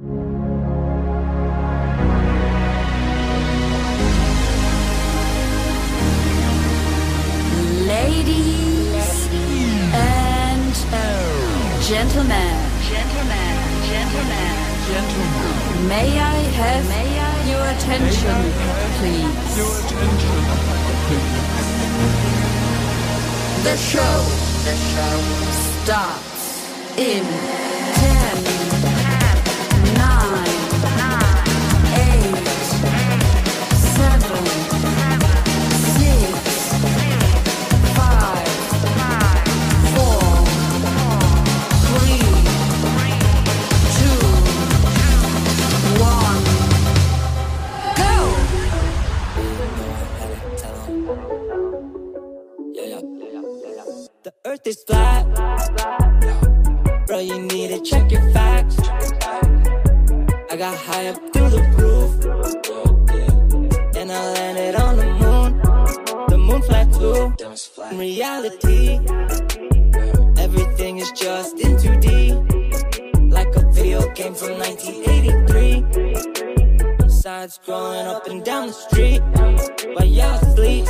Ladies and gentlemen, gentlemen, gentlemen, gentlemen, may I have may I your attention, please? Your attention, please. The show, the show starts in earth is flat. Bro, you need to check your facts. I got high up through the roof. And I landed on the moon. The moon flat too. In reality, everything is just in 2D. Like a video game from 1983. Sides growing up and down the street. While y'all sleep.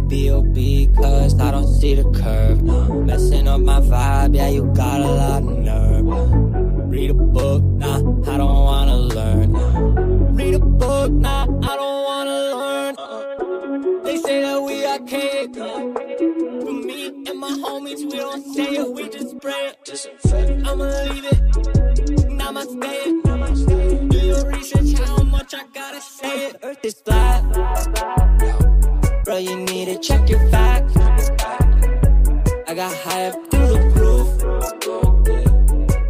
B.O.B. cause I don't see the curve. Messing up my vibe, yeah, you got a lot of nerve. Read a book, nah, I don't wanna learn. Read a book, nah, I don't wanna learn. They say that we are king. For me and my homies, we don't say it, we just spray it. I'ma leave it, namaste it. Do your research, how much I gotta say it. Earth is flat. Bro, you need to check your facts. I got high up through the roof.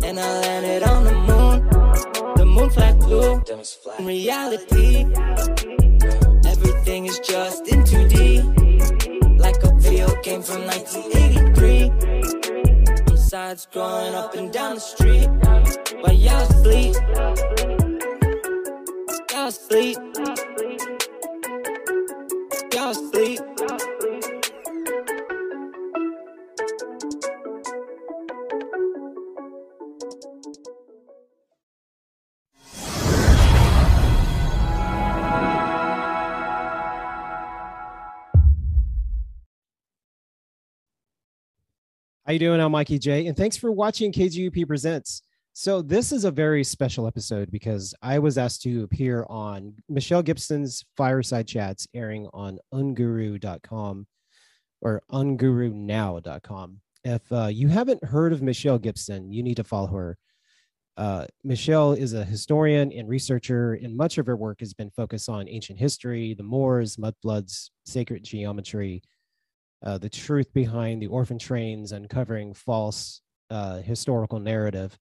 And I landed on the moon. The moon flat blue. In reality, everything is just in 2D. Like a video game from 1983. Sides growing up and down the street. While y'all sleep. Y'all sleep. How you doing? I'm Mikey J, and thanks for watching KGUP Presents. So this is a very special episode because I was asked to appear on Michelle Gibson's Fireside Chats airing on unguru.com or ungurunow.com. If uh, you haven't heard of Michelle Gibson, you need to follow her. Uh, Michelle is a historian and researcher, and much of her work has been focused on ancient history, the Moors, mud floods, sacred geometry, uh, the truth behind the orphan trains, uncovering false uh, historical narrative.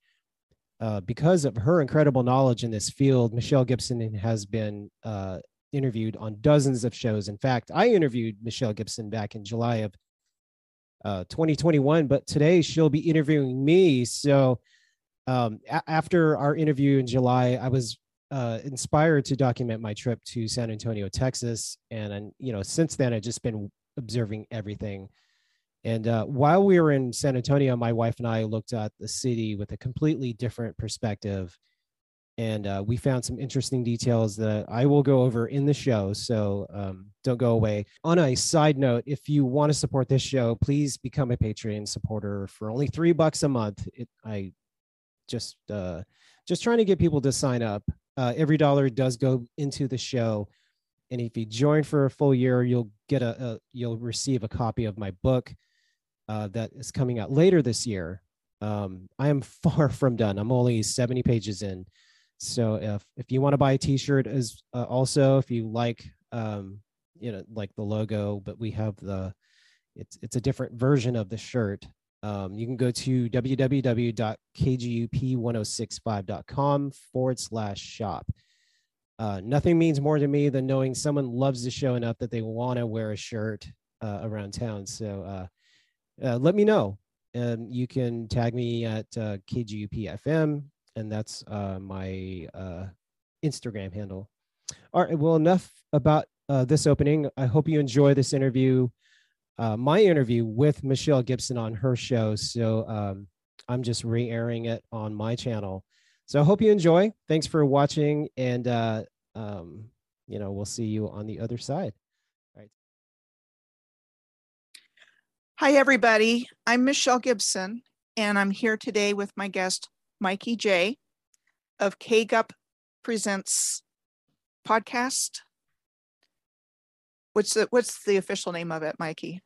Uh, because of her incredible knowledge in this field, Michelle Gibson has been uh, interviewed on dozens of shows. In fact, I interviewed Michelle Gibson back in July of uh, 2021, but today she'll be interviewing me. So um, a- after our interview in July, I was uh, inspired to document my trip to San Antonio, Texas, and, and you know since then I've just been observing everything. And uh, while we were in San Antonio, my wife and I looked at the city with a completely different perspective. And uh, we found some interesting details that I will go over in the show. So um, don't go away. On a side note, if you want to support this show, please become a Patreon supporter for only three bucks a month. It, I just uh, just trying to get people to sign up. Uh, every dollar does go into the show and if you join for a full year you'll get a, a you'll receive a copy of my book uh, that is coming out later this year. Um, i am far from done. I'm only 70 pages in. So if if you want to buy a t-shirt as uh, also if you like um, you know like the logo but we have the it's it's a different version of the shirt um, you can go to www.kgup1065.com forward slash shop uh, nothing means more to me than knowing someone loves the show enough that they want to wear a shirt uh, around town. So uh, uh, let me know. Um, you can tag me at uh, KGUPFM, and that's uh, my uh, Instagram handle. All right. Well, enough about this opening. I hope you enjoy this interview, my interview with Michelle Gibson on her show. So um, I'm just re airing it on my channel. So I hope you enjoy. Thanks for watching, and uh, um, you know we'll see you on the other side. Hi, everybody. I'm Michelle Gibson, and I'm here today with my guest, Mikey J of KGUP Presents podcast. What's the, what's the official name of it, Mikey?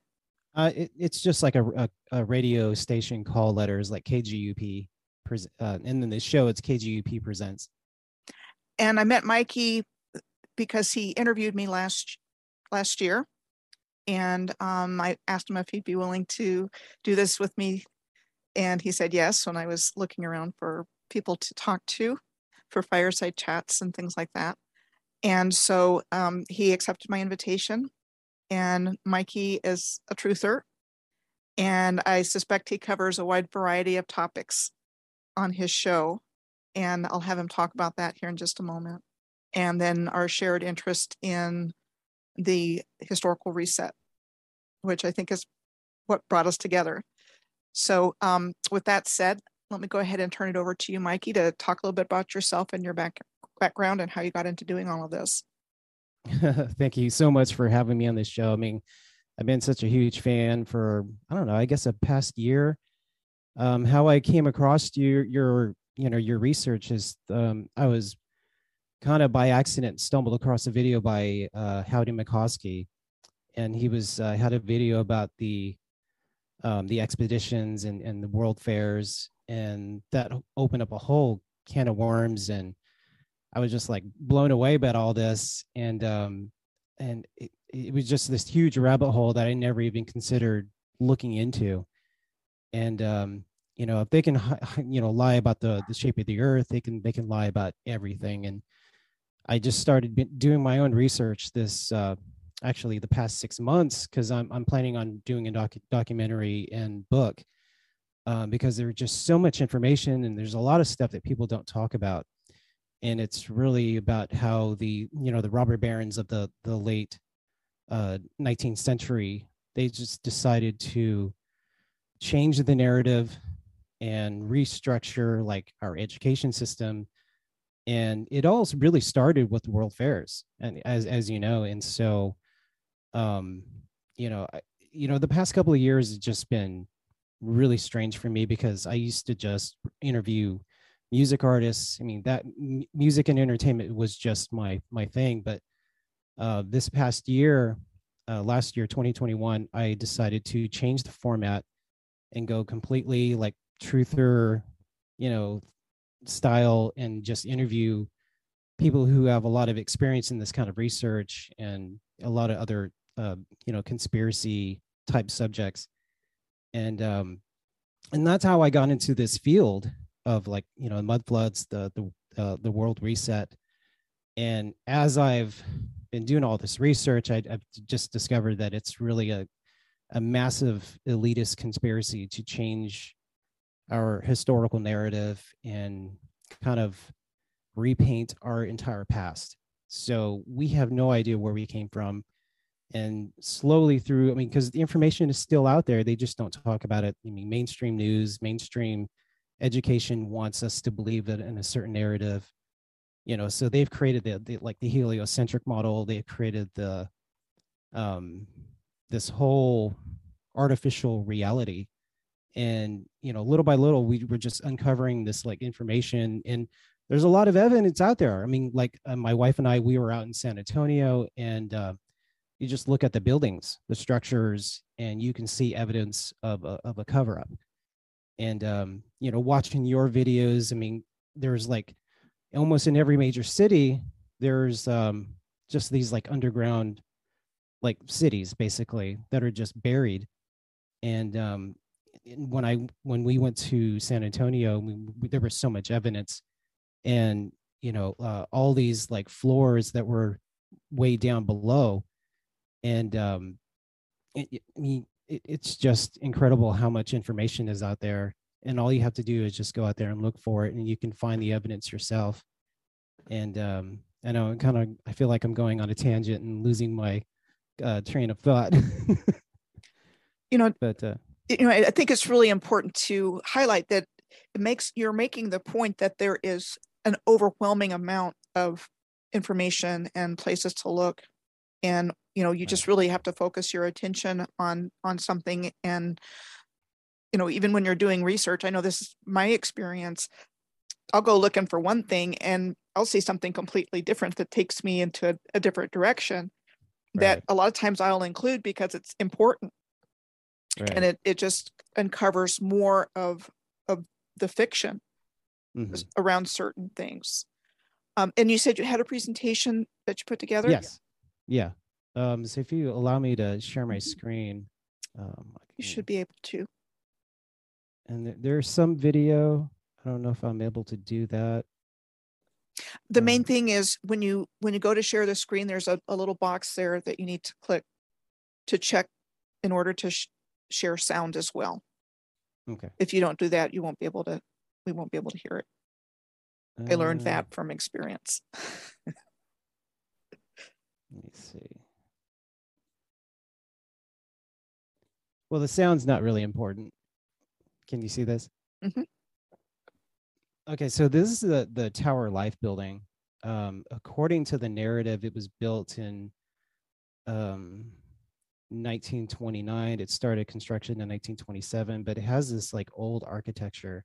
Uh, it, it's just like a, a, a radio station call letters like KGUP, uh, and then the show it's KGUP presents. And I met Mikey because he interviewed me last last year, and um, I asked him if he'd be willing to do this with me, and he said yes. When I was looking around for people to talk to for fireside chats and things like that, and so um, he accepted my invitation. And Mikey is a truther, and I suspect he covers a wide variety of topics on his show. And I'll have him talk about that here in just a moment. And then our shared interest in the historical reset, which I think is what brought us together. So, um, with that said, let me go ahead and turn it over to you, Mikey, to talk a little bit about yourself and your back, background and how you got into doing all of this. Thank you so much for having me on this show. I mean, I've been such a huge fan for I don't know, I guess a past year. Um, how I came across your your you know your research is um, I was kind of by accident stumbled across a video by uh, Howdy McCoskey, and he was uh, had a video about the um, the expeditions and, and the world fairs, and that opened up a whole can of worms, and I was just like blown away about all this, and um, and it, it was just this huge rabbit hole that I never even considered looking into, and um, you know if they can you know lie about the the shape of the earth, they can they can lie about everything, and I just started doing my own research this uh, actually the past six months because I'm I'm planning on doing a docu- documentary and book um, because there's just so much information and there's a lot of stuff that people don't talk about, and it's really about how the you know the robber barons of the the late uh, 19th century they just decided to change the narrative and restructure like our education system. And it all really started with world fairs and as as you know and so um you know I, you know the past couple of years has just been really strange for me because i used to just interview music artists. I mean that m- music and entertainment was just my my thing but uh this past year uh last year 2021 i decided to change the format and go completely like truther you know style and just interview people who have a lot of experience in this kind of research and a lot of other uh, you know conspiracy type subjects. And um and that's how i got into this field of like you know mud floods the the uh, the world reset. And as i've been doing all this research I, i've just discovered that it's really a a massive elitist conspiracy to change our historical narrative and kind of repaint our entire past. So we have no idea where we came from. And slowly through, I mean, because the information is still out there, they just don't talk about it. I mean, mainstream news, mainstream education wants us to believe it in a certain narrative. You know, so they've created the, the like the heliocentric model. They've created the um this whole artificial reality and you know little by little we were just uncovering this like information and there's a lot of evidence out there. I mean like uh, my wife and i we were out in san antonio and uh, you just look at the buildings the structures and you can see evidence of a, of a cover up and um, you know watching your videos i mean there's like almost in every major city there's um, just these like underground like cities basically that are just buried. And um, when I when we went to San Antonio, we, we, there was so much evidence, and you know uh, all these like floors that were way down below, and um, it, it- I mean it, it's just incredible how much information is out there, and all you have to do is just go out there and look for it, and you can find the evidence yourself. And um, I know I'm kind of I feel like I'm going on a tangent and losing my uh, train of thought, You know, but uh, you know, I think it's really important to highlight that it makes you're making the point that there is an overwhelming amount of information and places to look. And you know you just really have to focus your attention on on something. And you know even when you're doing research i know this is my experience i'll go looking for one thing and i'll see something completely different that takes me into a, a different direction that Right. a lot of times i'll include because it's important Right. and it, it just uncovers more of of the fiction Mhm. around certain things um, and you said you had a presentation that you put together Yes. Yeah. Um, so if you allow me to share my screen, um, I you should be able to And there- there's some video. I don't know if I'm able to do that. the main Um, thing is when you when you go to share the screen there's a, a little box there that you need to click to check in order to sh- share sound as well Okay. if you don't do that you won't be able to we won't be able to hear it i learned Uh, that from experience Let me see. Well, the sound's not really important. Can you see this? Mhm. Okay, so this is the the Tower Life building. Um, according to the narrative, it was built in um, 1929. It started construction in 1927, but it has this like old architecture,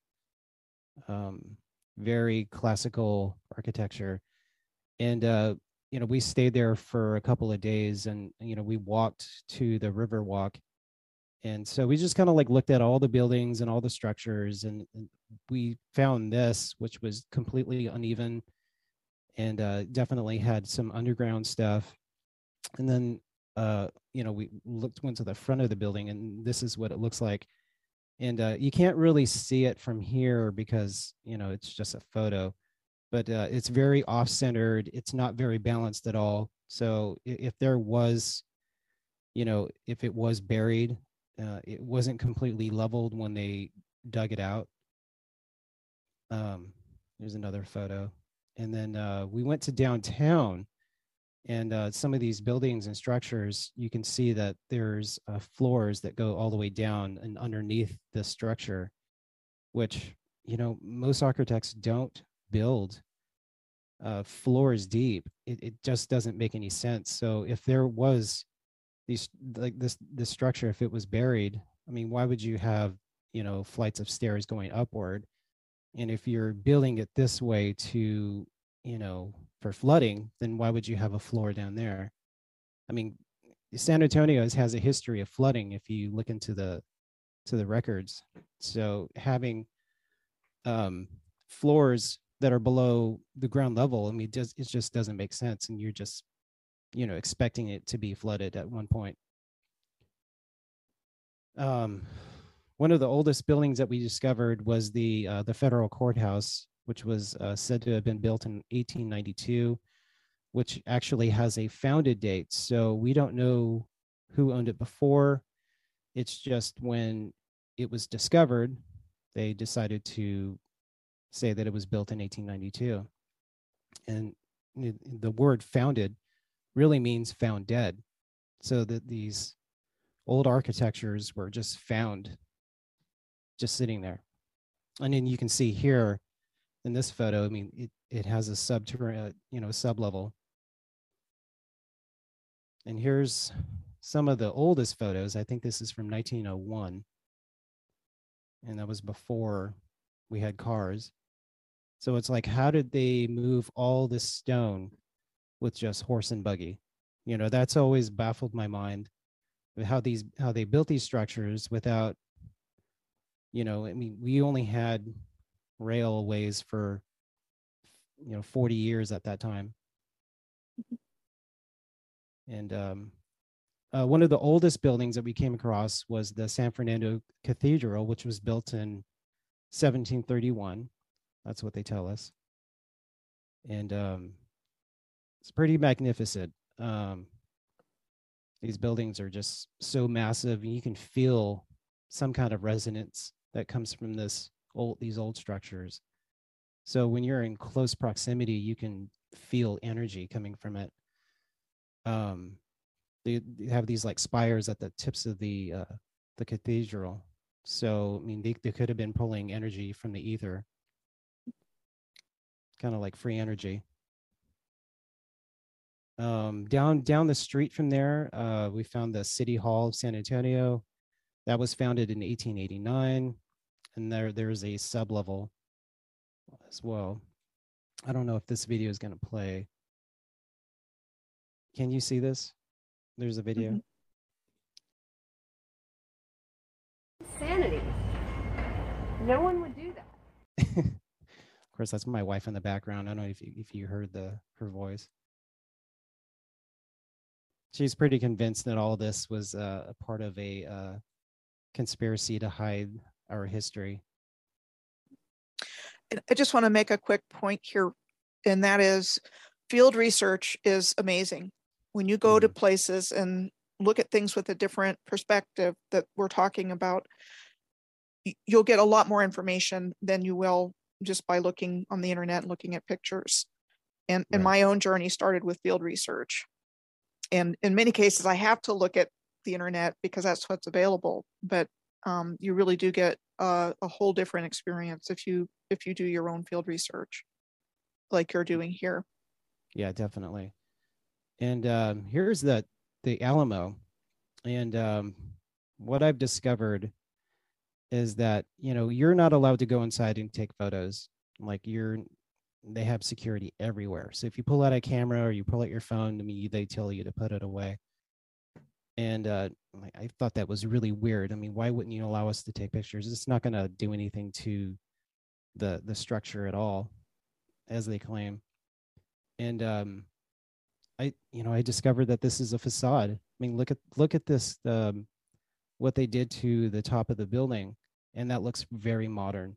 um, very classical architecture, and uh, you know we stayed there for a couple of days and you know we walked to the river walk and so we just kind of like looked at all the buildings and all the structures and, and we found this which was completely uneven and uh, definitely had some underground stuff and then uh, you know we looked went to the front of the building and this is what it looks like and uh, you can't really see it from here because you know it's just a photo but uh, it's very off-centered. It's not very balanced at all. So if there was, you know, if it was buried, uh, it wasn't completely leveled when they dug it out. Um, there's another photo, and then uh, we went to downtown, and uh, some of these buildings and structures, you can see that there's uh, floors that go all the way down and underneath the structure, which you know most architects don't build uh, floors deep. It, it just doesn't make any sense. So if there was these like this this structure, if it was buried, I mean, why would you have you know flights of stairs going upward? And if you're building it this way to you know for flooding, then why would you have a floor down there? I mean, San Antonio has, has a history of flooding. If you look into the to the records, so having um, floors that are below the ground level, I mean, it just it just doesn't make sense, and you're just you know expecting it to be flooded at one point. Um, one of the oldest buildings that we discovered was the uh, the federal courthouse, which was uh, said to have been built in 1892, which actually has a founded date. So we don't know who owned it before. It's just when it was discovered, they decided to say that it was built in 1892. And the- the word founded really means found dead. So that these old architectures were just found just sitting there. And then you can see here in this photo, I mean, it, it has a subterranean, uh, you know, sub level. And here's some of the oldest photos. I think this is from 1901. And that was before we had cars. So it's like, how did they move all this stone with just horse and buggy? You know, that's always baffled my mind how these how they built these structures without, you know, I mean, we only had railways for you know 40 years at that time. And um, uh, one of the oldest buildings that we came across was the San Fernando Cathedral, which was built in 1731. That's what they tell us. And um, it's pretty magnificent. Um, these buildings are just so massive, and you can feel some kind of resonance that comes from this old these old structures. So when you're in close proximity, you can feel energy coming from it. Um, they, they have these like spires at the tips of the uh, the cathedral, So I mean, they, they could have been pulling energy from the ether, kind of like free energy. Um, down down the street from there, uh, we found the City Hall of San Antonio. That was founded in 1889, and there there's a sublevel as well. I don't know if this video is going to play. Can you see this? There's a video. Mhm. Insanity. No one would do that. of course, that's my wife in the background. I don't know if you, if you heard the her voice. She's pretty convinced that all this was uh, a part of a uh, conspiracy to hide our history. I just want to make a quick point here, and that is field research is amazing. When you go to mm-hmm. places and look at things with a different perspective that we're talking about, you'll get a lot more information than you will just by looking on the internet and looking at pictures. And, and my own journey started with field research. And in many cases, I have to look at the internet because that's what's available. But um, you really do get a, a whole different experience if you if you do your own field research, like you're doing here. Yeah, definitely. And um, here's the the Alamo, and um, what I've discovered is that you know you're not allowed to go inside and take photos. Like you're, they have security everywhere. So if you pull out a camera or you pull out your phone, I mean, they tell you to put it away. And uh, I- thought that was really weird. I mean, why wouldn't you allow us to take pictures? It's not going to do anything to the the structure at all, as they claim and um i you know i discovered that this is a facade i mean look at look at this um what they did to the top of the building and that looks very modern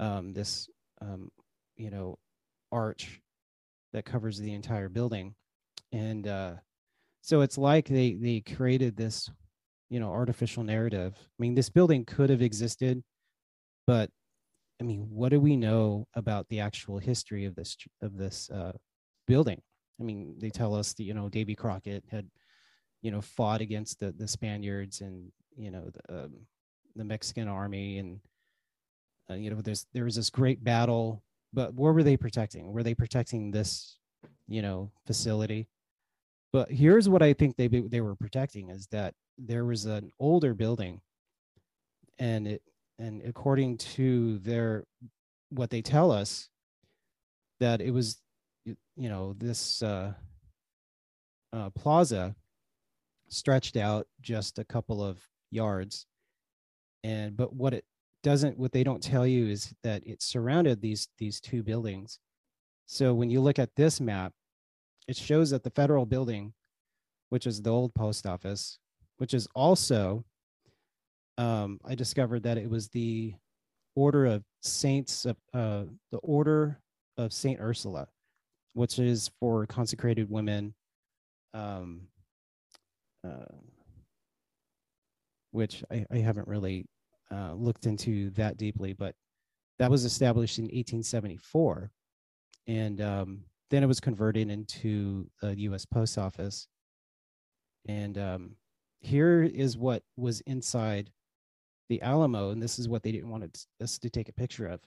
um this um you know arch that covers the entire building and uh so it's like they they created this you know artificial narrative i mean this building could have existed but i mean what do we know about the actual history of this of this uh building. I mean, they tell us that you know Davy Crockett had, you know, fought against the the Spaniards and you know the um, the Mexican army and uh, you know there's there was this great battle. But what were they protecting? Were they protecting this, you know, facility? But here's what I think they they were protecting is that there was an older building, and it and according to their what they tell us, that it was you know this uh, uh, plaza stretched out just a couple of yards. And but what it doesn't what they don't tell you is that it surrounded these these two buildings. So when you look at this map it shows that the federal building which is the old post office which is also um, i discovered that it was the order of saints of uh, the order of saint ursula which is for consecrated women, um, uh, which I, I haven't really uh, looked into that deeply, but that was established in 1874. And um, then it was converted into the US Post Office. And um, here is what was inside the Alamo, and this is what they didn't want us- to take a picture of.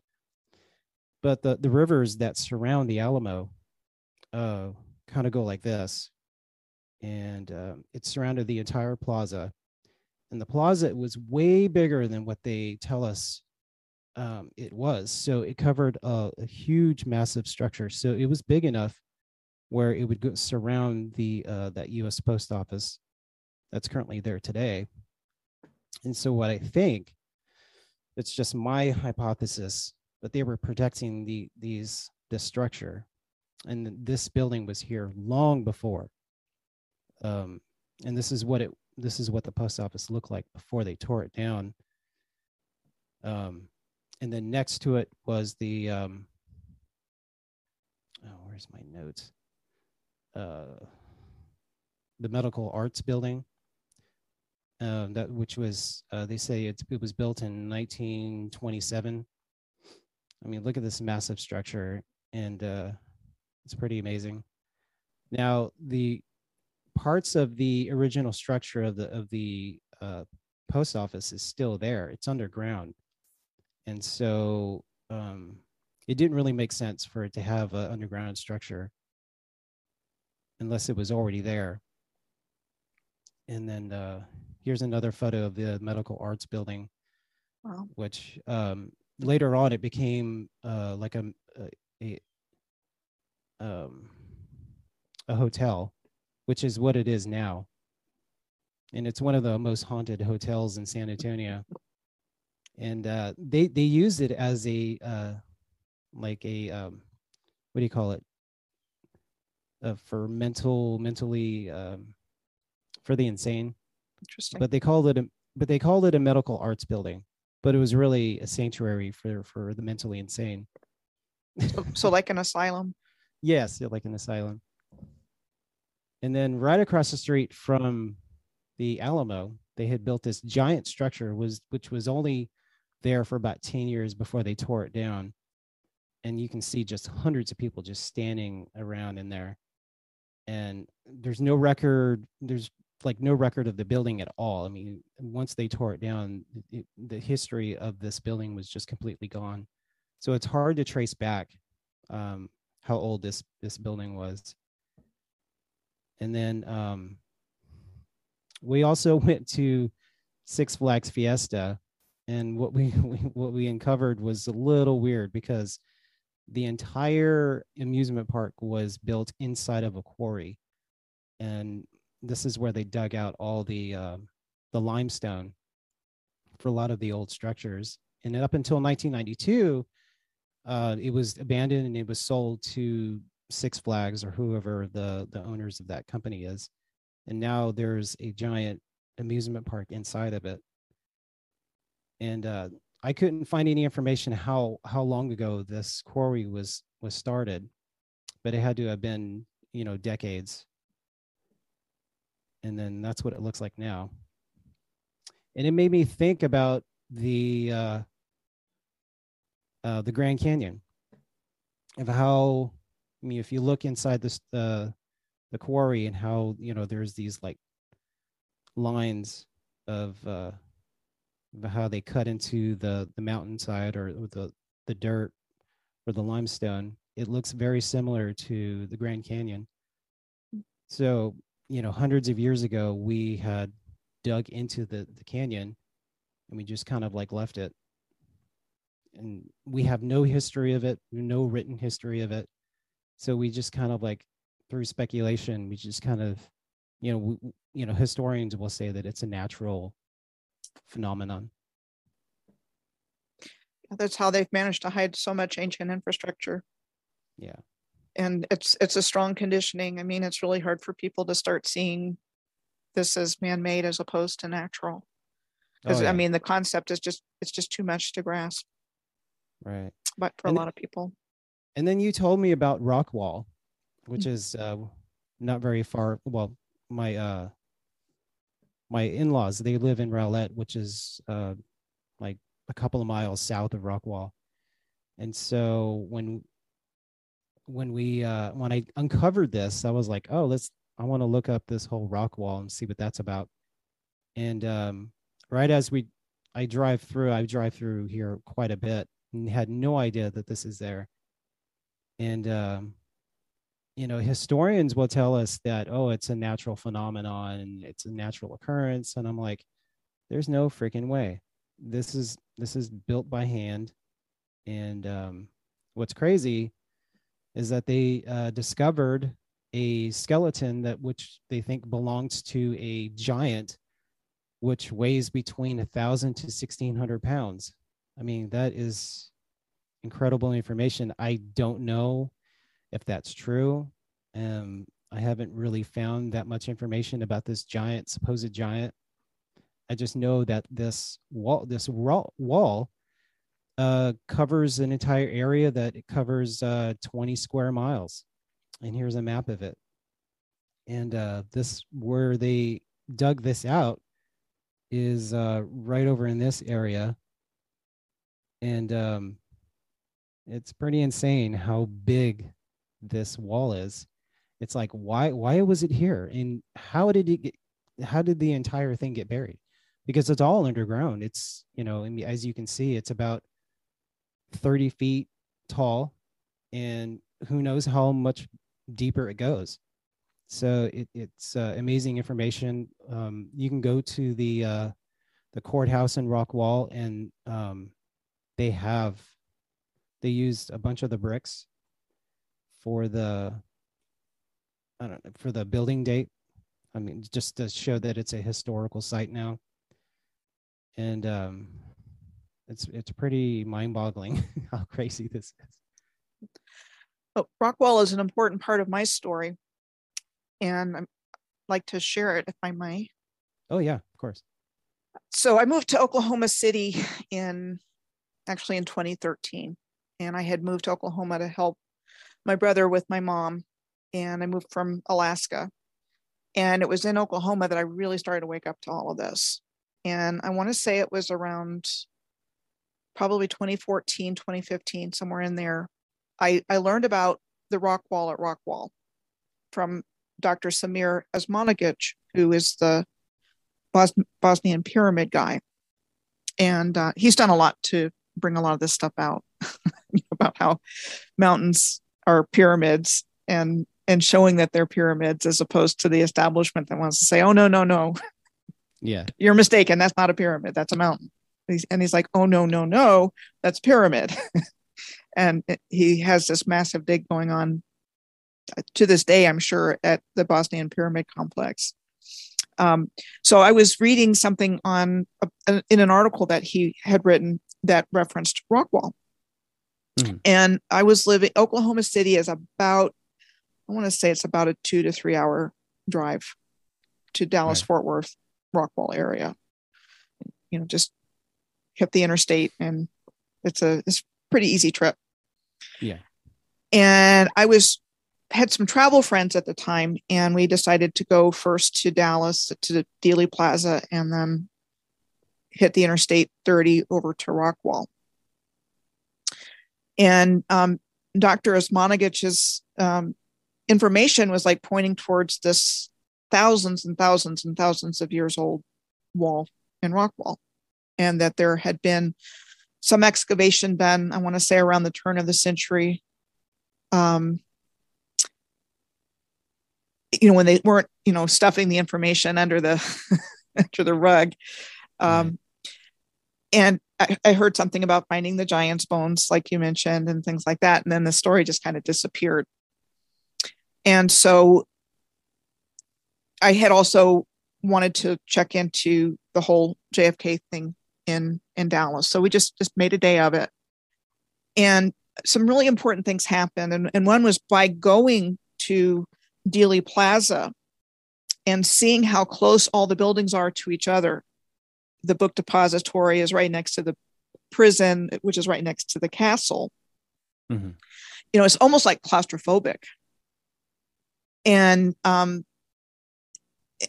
But the, the rivers that surround the Alamo uh, kind of go like this, and um, it surrounded the entire plaza. And the plaza was way bigger than what they tell us um, it was. So it covered a, a huge, massive structure. So it was big enough where it would go surround the uh, that U.S. Post Office that's currently there today. And so what I think, it's just my hypothesis, but they were protecting the these this structure and this building was here long before um, and this is what it this is what the post office looked like before they tore it down um, and then next to it was the um, oh where's my notes uh, the medical arts building um, that which was uh, they say it, it was built in 1927 i mean look at this massive structure and uh, it's pretty amazing. Now, the parts of the original structure of the of the uh, post office is still there. It's underground, and so um, it didn't really make sense for it to have an underground structure unless it was already there. And then uh, here's another photo of the medical arts building, Wow. which um, later on it became uh, like a, a, a um, a hotel, which is what it is now. And it's one of the most haunted hotels in San Antonio. And uh, they they use it as a uh, like a um, what do you call it? Uh, for mental mentally um, for the insane, Interesting. but they called it a but they called it a medical arts building, but it was really a sanctuary for for the mentally insane. so, so like an asylum. Yes, yeah, like an asylum. And then right across the street from the Alamo, they had built this giant structure was which was only there for about 10 years before they tore it down. And you can see just hundreds of people just standing around in there. And there's no record, there's like no record of the building at all. I mean, once they tore it down, it, the history of this building was just completely gone. So it's hard to trace back um, how old this this building was. And then um, we also went to Six Flags Fiesta, and what we, we what we uncovered was a little weird because the entire amusement park was built inside of a quarry, and this is where they dug out all the uh, the limestone for a lot of the old structures. And up until 1992, uh, it was abandoned and it was sold to Six Flags or whoever the the owners of that company is. And now there's a giant amusement park inside of it. And uh, I couldn't find any information how how long ago this quarry was was started, but it had to have been you know decades. And then that's what it looks like now. And it made me think about the uh, uh, the Grand Canyon of how I mean, if you look inside this uh, the quarry and how you know there's these like lines of uh, how they cut into the the mountainside or the the dirt or the limestone, it looks very similar to the Grand Canyon. So you know, hundreds of years ago, we had dug into the the canyon, and we just kind of like left it and we have no history of it, no written history of it. So we just kind of like through speculation, we just kind of, you know, w- you know, historians will say that it's a natural phenomenon. That's how they've managed to hide so much ancient infrastructure. Yeah. And it's it's a strong conditioning. I mean, it's really hard for people to start seeing this as man-made as opposed to natural. Because Oh, yeah. I mean, the concept is just it's just too much to grasp. right. But for And- a lot of people, And then you told me about Rockwall, which Mm. is uh, not very far. Well, my uh, my in-laws they live in Rowlett, which is uh, like a couple of miles south of Rockwall. And so when when we uh, when I uncovered this, I was like, oh, let's I want to look up this whole Rockwall and see what that's about. And um, right as we I drive through, I drive through here quite a bit and had no idea that this is there and um, you know historians will tell us that oh it's a natural phenomenon it's a natural occurrence and i'm like there's no freaking way this is this is built by hand and um, what's crazy is that they uh, discovered a skeleton that which they think belongs to a giant which weighs between a thousand to 1600 pounds i mean that is incredible information. I don't know if that's true. Um, I haven't really found that much information about this giant, supposed giant. I just know that this wall, this wall, uh, covers an entire area that it covers uh, 20 square miles. And here's a map of it. And uh, this, where they dug this out, is uh, right over in this area. And um, it's pretty insane how big this wall is. It's like why why was it here and how did it get how did the entire thing get buried? because it's all underground. It's you know, as you can see, it's about thirty feet tall, and who knows how much deeper it goes. So it, it's uh, amazing information. Um, you can go to the uh, the courthouse in Rockwall, and um, they have they used a bunch of the bricks for the I don't know for the building date. I mean, just to show that it's a historical site now, and um, it's it's pretty mind-boggling how crazy this is. But Rockwall is an important part of my story, and I'd like to share it if I may. Oh yeah, of course. So I moved to Oklahoma City in actually in 2013, and I had moved to Oklahoma to help my brother with my mom, and I moved from Alaska. And it was in Oklahoma that I really started to wake up to all of this. And I want to say it was around probably 2014, 2015, somewhere in there. I, I learned about the rock wall at Rockwall from Dr. Semir Osmanagic, who is the Bos- Bosnian pyramid guy. And uh, he's done a lot to bring a lot of this stuff out about how mountains are pyramids and and showing that they're pyramids as opposed to the establishment that wants to say, oh no, no, no, Yeah, you're mistaken. That's not a pyramid. That's a mountain. He's, and he's like, oh no, no, no, that's pyramid. and he has this massive dig going on uh, to this day, I'm sure, at the Bosnian Pyramid Complex. Um, so I was reading something on a, in an article that he had written that referenced Rockwall. Mhm. And I was living Oklahoma City is about, I want to say it's about a two to three hour drive to Dallas Right. Fort Worth, Rockwall area. You know, just hit the interstate and it's a it's a pretty easy trip. Yeah. And I was had some travel friends at the time and we decided to go first to Dallas to the Dealey Plaza and then hit the interstate 30 over to Rockwall. And um, Dr. Osmanagic's um, information was like pointing towards this thousands and thousands and thousands of years old wall in Rockwall, and that there had been some excavation done, I want to say around the turn of the century. Um, you know, when they weren't, you know, stuffing the information under the under the rug. Um, And I, I heard something about finding the giant's bones, like you mentioned, and things like that. And then the story just kind of disappeared. And so I had also wanted to check into the whole JFK thing in in Dallas. So we just just made a day of it. And some really important things happened. And, and one was by going to Dealey Plaza and seeing how close all the buildings are to each other. The book depository is right next to the prison, which is right next to the castle. Mhm. You know, it's almost like claustrophobic. And um,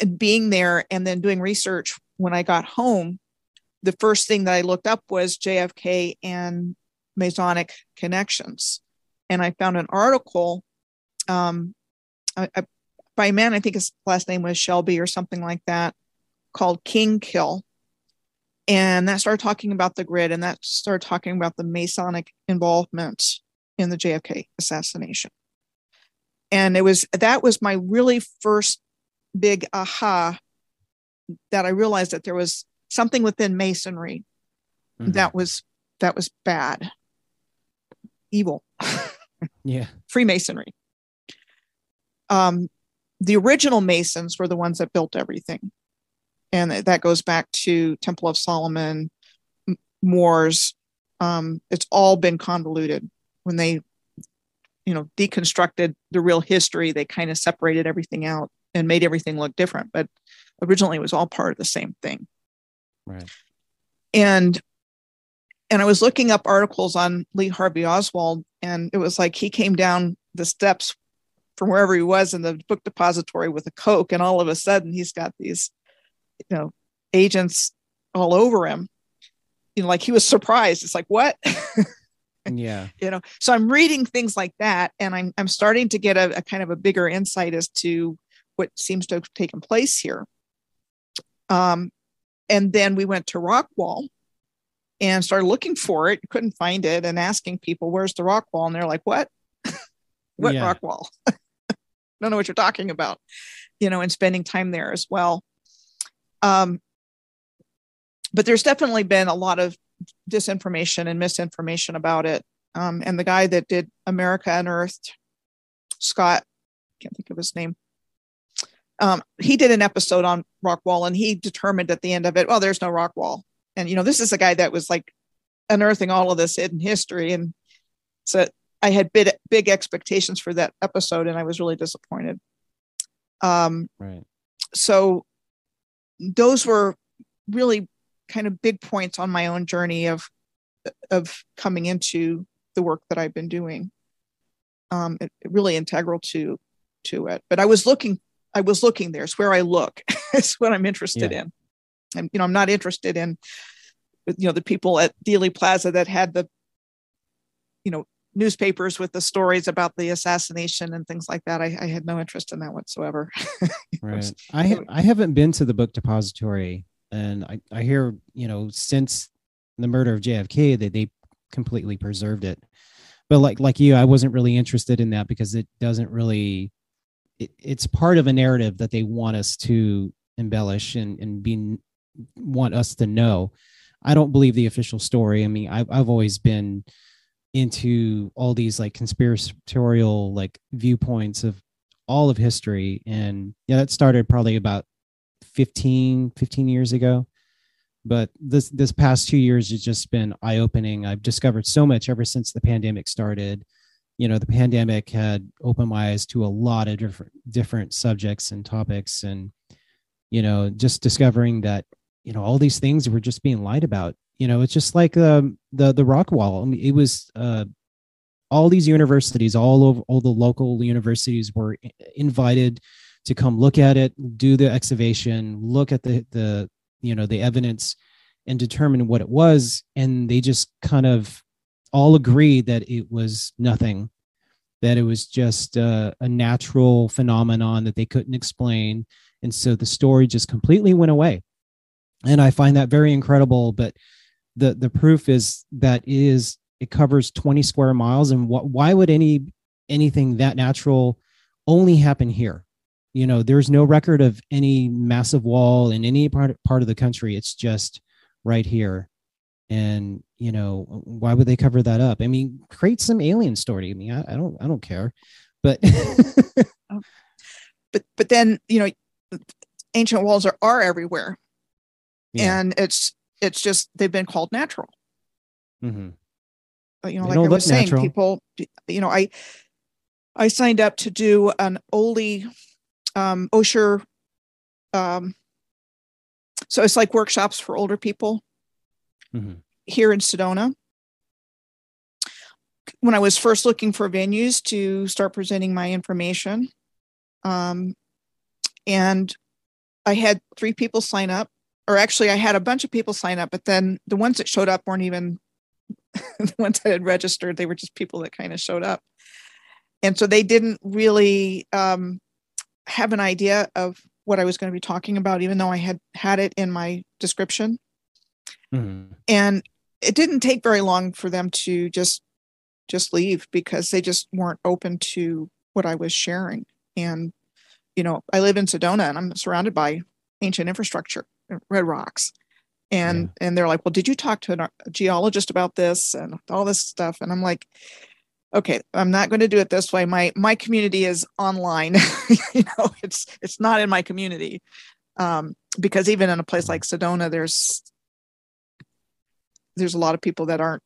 and being there and then doing research when I got home, the first thing that I looked up was JFK and Masonic connections. And I found an article um, I, I, by a man, I think his last name was Shelby or something like that, called King Kill. And that started talking about the grid and that started talking about the Masonic involvement in the JFK assassination. And it was that was my really first big aha that I realized that there was something within Masonry Mhm. that was that was bad, evil. yeah, Freemasonry. Um, the original Masons were the ones that built everything. And that- goes back to Temple of Solomon, Moors. Um, it's all been convoluted. When they, you know, deconstructed the real history, they kind of separated everything out and made everything look different. But originally it was all part of the same thing right. and and I was looking up articles on Lee Harvey Oswald, and it was like he came down the steps from wherever he was in the book depository with a coke, and all of a sudden he's got these, you know, agents all over him. You know, like he was surprised. It's like what, Yeah, you know. So I'm reading things like that, and I'm I'm starting to get a, a kind of a bigger insight as to what seems to have taken place here. Um, and then we went to Rockwall and started looking for it. Couldn't find it, and asking people, "Where's the Rockwall?" And they're like, "What? what Yeah. Rockwall? Don't know what you're talking about." You know, and spending time there as well. Um, but there's definitely been a lot of disinformation and misinformation about it. Um, and the guy that did America Unearthed, Scott, can't think of his name. Um, he did an episode on rock wall and he determined at the end of it, well, there's no rock wall. And you know, this is a guy that was like unearthing all of this hidden history, and so I had big big expectations for that episode, and I was really disappointed. Um, Right. so those were really kind of big points on my own journey of of coming into the work that I've been doing. Um, it, it really integral to to it. But I was looking, I was looking there. It's where I look. it's what I'm interested in. And you know, I'm not interested in you know the people at Dealey Plaza that had the you know newspapers with the stories about the assassination and things like that. I, I had no interest in that whatsoever. Right. I ha- I haven't been to the book depository, and I I hear you know since the murder of JFK that they completely preserved it. But like like you, I wasn't really interested in that because it doesn't really. It, it's part of a narrative that they want us to embellish and and be want us to know. I don't believe the official story. I mean, I've I've always been into all these like conspiratorial like viewpoints of all of history. And yeah that started probably about 15 15 years ago. But this this past two years has just been eye-opening. I've discovered so much ever since the pandemic started. You know the pandemic had opened my eyes to a lot of different different subjects and topics. And you know just discovering that you know all these things were just being lied about you know it's just like um, the the rock wall. I mean it was uh all these universities all over all the local universities were invited to come look at it do the excavation look at the the you know the evidence and determine what it was. And they just kind of all agreed that it was nothing that it was just uh, a natural phenomenon that they couldn't explain. And so the story just completely went away. And i find that very incredible. But the the proof is that it is it covers 20 square miles and what why would any anything that natural only happen here? You know there's no record of any massive wall in any part part of the country. It's just right here. And you know why would they cover that up? I mean create some alien story. I mean i, I don't i don't care. But oh. but but then you know ancient walls are, are everywhere. Yeah. and it's it's just they've been called natural Mm-hmm. But, you know They like i was saying natural. people you know i i signed up to do an OLLI um osher um so it's like workshops for older people Mhm. here in sedona when i was first looking for venues to start presenting my information um and i had three people sign up or actually i had a bunch of people sign up but then the ones that showed up weren't even the ones that had registered. They were just people that kind of showed up. And so they didn't really um, have an idea of what i was going to be talking about even though i had had it in my description. Mhm. and it didn't take very long for them to just just leave because they just weren't open to what i was sharing. And you know i live in sedona and i'm surrounded by ancient infrastructure red rocks. And and they're like well did you talk to a geologist about this and all this stuff? And i'm like okay i'm not going to do it this way. My my community is online. You know it's it's not in my community. Um because even in a place like sedona there's there's a lot of people that aren't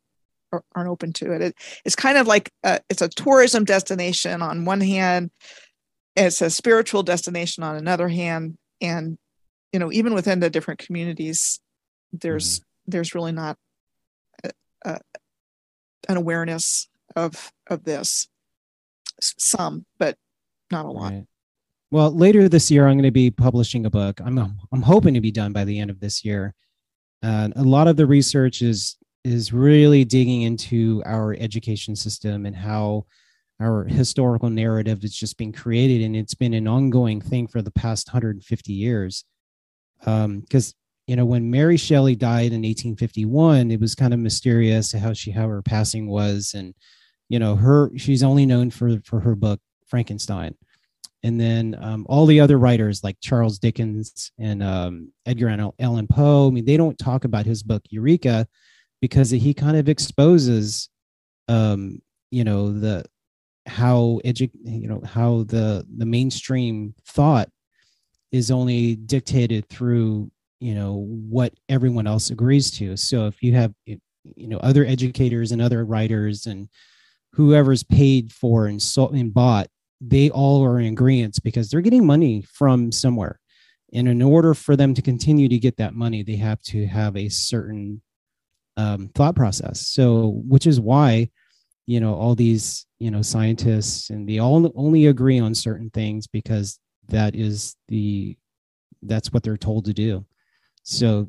aren't open to it. it it's kind of like a, it's a tourism destination on one hand it's a spiritual destination on another hand and you know even within the different communities there's mm-hmm. there's really not a, a, an awareness of of this some but not a lot Right. Well, later this year, I'm going to be publishing a book. I'm um, I'm hoping to be done by the end of this year. And a lot of the research is is really digging into our education system and how our historical narrative is just being created, and it's been an ongoing thing for the past 150 years. Because you know, when Mary Shelley died in 1851, it was kind of mysterious how she how her passing was, and you know, her she's only known for for her book Frankenstein, and then um, all the other writers like Charles Dickens and um, Edgar Allan Poe. I mean, they don't talk about his book Eureka because he kind of exposes, um, you know, the how edu- you know how the the mainstream thought is only dictated through you know what everyone else agrees to. So if you have you know other educators and other writers and whoever's paid for and sold and bought they all are in agreement because they're getting money from somewhere. And in order for them to continue to get that money they have to have a certain um, thought process. So which is why you know all these you know scientists and they all only agree on certain things because that is the that's what they're told to do. So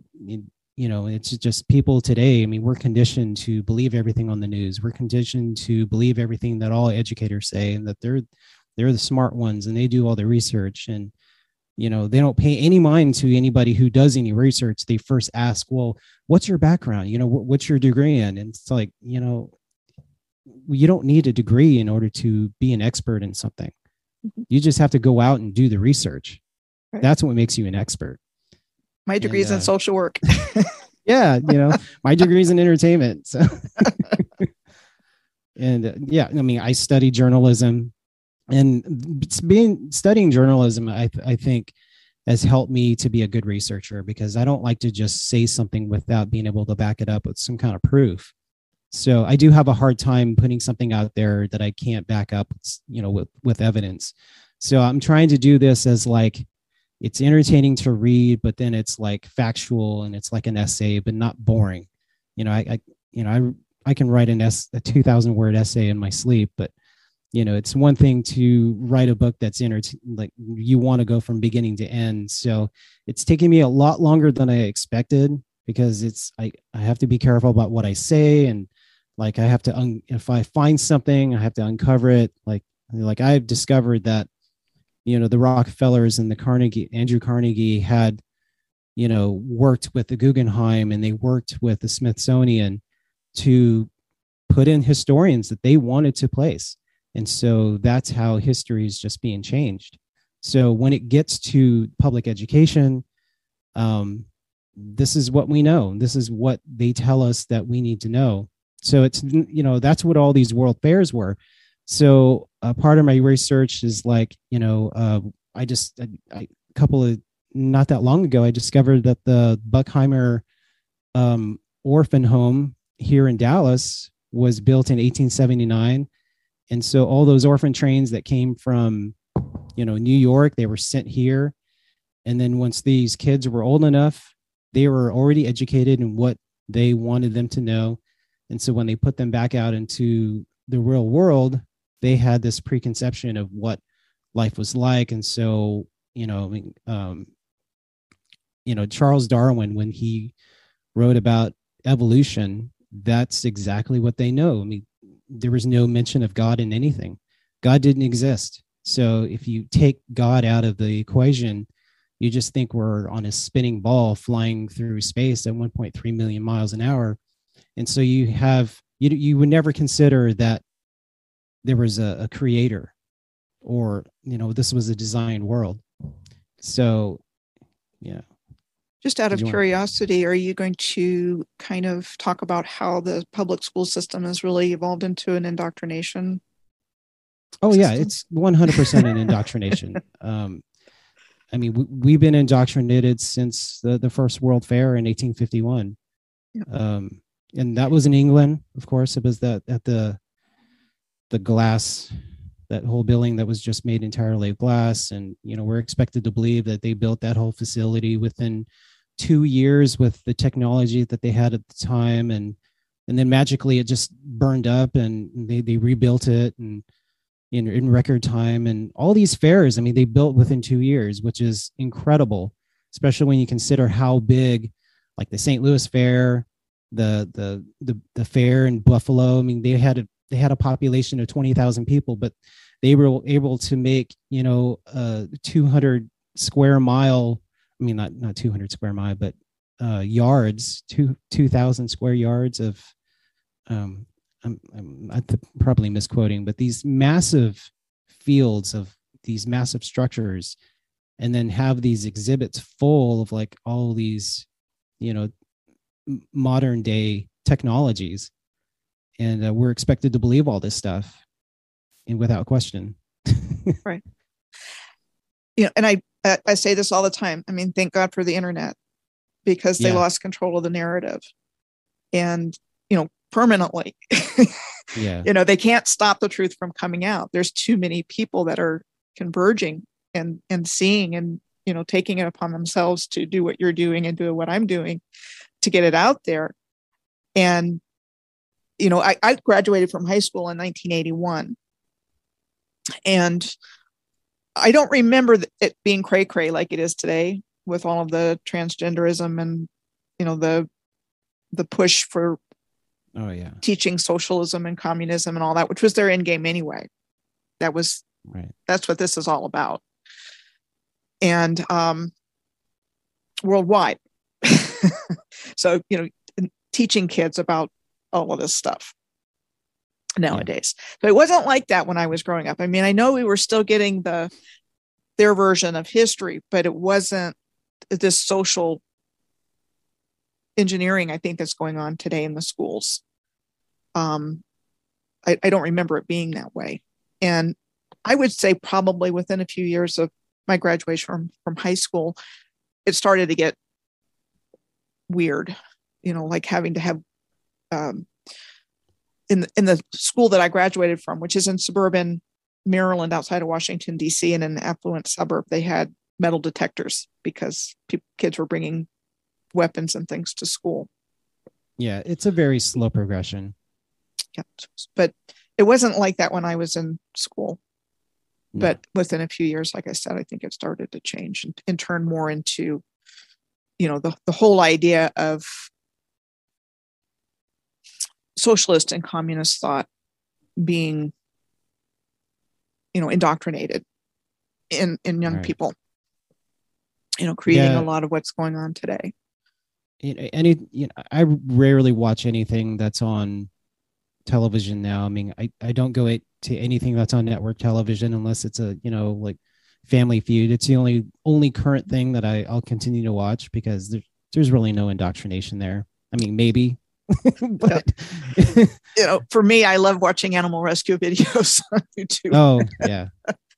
you know it's just people today i mean we're conditioned to believe everything on the news. We're conditioned to believe everything that all educators say and that they're they're the smart ones and they do all the research. And you know they don't pay any mind to anybody who does any research. They first ask well what's your background? You know what's your degree in? And it's like you know you don't need a degree in order to be an expert in something. You just have to go out and do the research. Right. that's what makes you an expert. My degree is uh, in social work. yeah you know my degree is in entertainment so. And uh, yeah i mean i study journalism. And being studying journalism i i think has helped me to be a good researcher because i don't like to just say something without being able to back it up with some kind of proof so i do have a hard time putting something out there that i can't back up you know with with evidence. So i'm trying to do this as like it's entertaining to read but then it's like factual and it's like an essay but not boring. You know i, I you know i i can write an s a 2000 word essay in my sleep but you know it's one thing to write a book that's enter- like you want to go from beginning to end. So it's taking me a lot longer than i expected because it's i i have to be careful about what i say and like i have to un- if i find something i have to uncover it. Like like i've discovered that you know the rockefellers and the carnegie andrew carnegie had you know worked with the guggenheim and they worked with the smithsonian to put in historians that they wanted to place. And so that's how history is just being changed. So when it gets to public education um, this is what we know. This is what they tell us that we need to know so it's you know that's what all these world fairs were. So a part of my research is like you know uh, i just a, a couple of not that long ago i discovered that the buckheimer um, orphan home here in dallas was built in 1879 and so all those orphan trains that came from you know new york they were sent here. And then once these kids were old enough they were already educated in what they wanted them to know and so when they put them back out into the real world they had this preconception of what life was like. And so you know I mean, um, you know charles darwin when he wrote about evolution that's exactly what they know. I mean there was no mention of god in anything. God didn't exist. So if you take god out of the equation you just think we're on a spinning ball flying through space at 1.3 million miles an hour and so you have you, you would never consider that there was a, a creator or you know this was a designed world so yeah Just out of curiosity, are you going to kind of talk about how the public school system has really evolved into an indoctrination? Oh yeah, it's one hundred percent an indoctrination. um, I mean, we, we've been indoctrinated since the, the first World Fair in eighteen fifty one, Yeah. um, and that was in England. Of course, it was that at the the glass, that whole building that was just made entirely of glass, and you know we're expected to believe that they built that whole facility within two years with the technology that they had at the time, and and then magically it just burned up, and they they rebuilt it and in, in record time. And all these fairs i mean they built within two years which is incredible especially when you consider how big like the st louis fair the the the, the fair in buffalo i mean they had a they had a population of 20000 people but they were able to make you know a 200 square mile i mean not not 200 square mile but uh, yards, two two thousand square yards of. Um, I'm, I'm, probably misquoting, but these massive fields of these massive structures, and then have these exhibits full of like all these, you know, modern day technologies, and uh, we're expected to believe all this stuff, and without question. Right. You know, and I I say this all the time. I mean, thank God for the internet because they Yeah. lost control of the narrative, and you know, permanently. yeah, you know, they can't stop the truth from coming out. There's too many people that are converging and and seeing and you know taking it upon themselves to do what you're doing and do what I'm doing to get it out there. And you know, I, I graduated from high school in 1981, and I don't remember it being cray cray like it is today with all of the transgenderism and you know the the push for oh yeah, teaching socialism and communism and all that, which was their end game anyway. That was right, that's what this is all about. And um, worldwide. so, you know, teaching kids about all of this stuff nowadays. But it wasn't like that when I was growing up. I mean, I know we were still getting the their version of history, but it wasn't this social engineering, I think, that's going on today in the schools. Um, I, I don't remember it being that way. And I would say probably within a few years of my graduation from, from high school, it started to get weird, you know, like having to have um, in the, in the school that I graduated from, which is in suburban Maryland, outside of Washington D.C., in an affluent suburb, they had metal detectors because kids were bringing weapons and things to school. yeah. It's a very slow progression. Yep. But it wasn't like that when I was in school. No. But within a few years, like I said, I think it started to change and, and turn more into, you know, the, the whole idea of socialist and communist thought being, you know, indoctrinated in, in young Right. people, you know, creating Yeah. a lot of what's going on today. you know, any you know, I rarely watch anything that's on television now. I mean, I, I don't go it- to anything that's on network television unless it's a you know like Family Feud. It's the only only current thing that I I'll continue to watch because there's there's really no indoctrination there. I mean, maybe, but You know, for me, I love watching animal rescue videos on YouTube. oh yeah,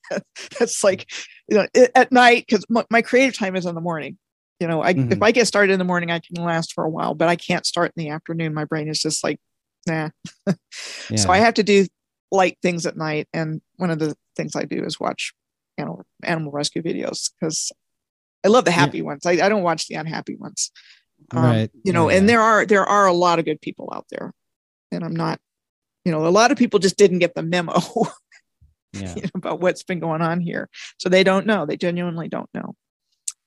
That's like you know at night because my, my creative time is in the morning you know I, if Mhm. i get started in the morning i can last for a while but i can't start in the afternoon my brain is just like nah yeah. so i have to do light things at night and one of the things i do is watch animal, animal rescue videos because i love the Yeah. happy ones I, I don't watch the unhappy ones um, right. you know Yeah, and there are there are a lot of good people out there and i'm not you know a lot of people just didn't get the memo yeah. you know, about what's been going on here. So they don't know. They genuinely don't know.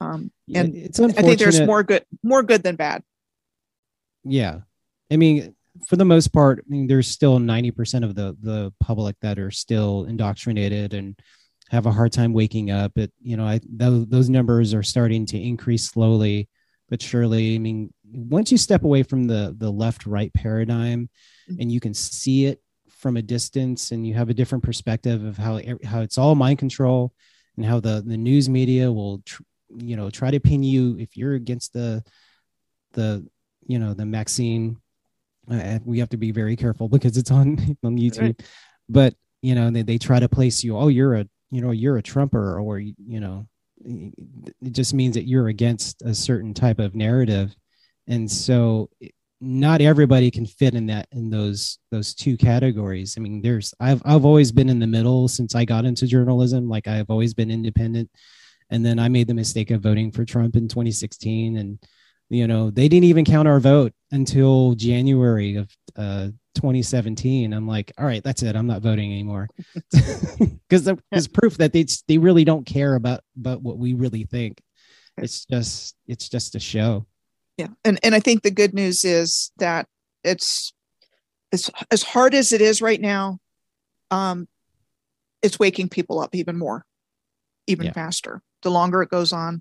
Um, and it's I think there's more good, more good than bad. yeah i mean for the most part i mean there's still 90% of the the public that are still indoctrinated and have a hard time waking up it you know i those, those numbers are starting to increase slowly but surely i mean once you step away from the the left right paradigm Mhm. and you can see it from a distance and you have a different perspective of how how it's all mind control and how the the news media will tr- you know try to pin you if you're against the the you know the Maxine. Uh, we have to be very careful because it's on on YouTube. But you know they, they try to place you. Oh, you're a you know you're a Trumper, or you know it just means that you're against a certain type of narrative, and so not everybody can fit in that in those those two categories. I mean, there's I've I've always been in the middle since I got into journalism. Like I've always been independent, and then I made the mistake of voting for Trump in 2016, and you know they didn't even count our vote until january of uh 2017 i'm like all right that's it i'm not voting anymore because there's proof that they they really don't care about about what we really think it's just it's just a show Yeah. And, and I think the good news is that it's, it's as hard as it is right now. Um, it's waking people up even more, even Yeah. faster. The longer it goes on,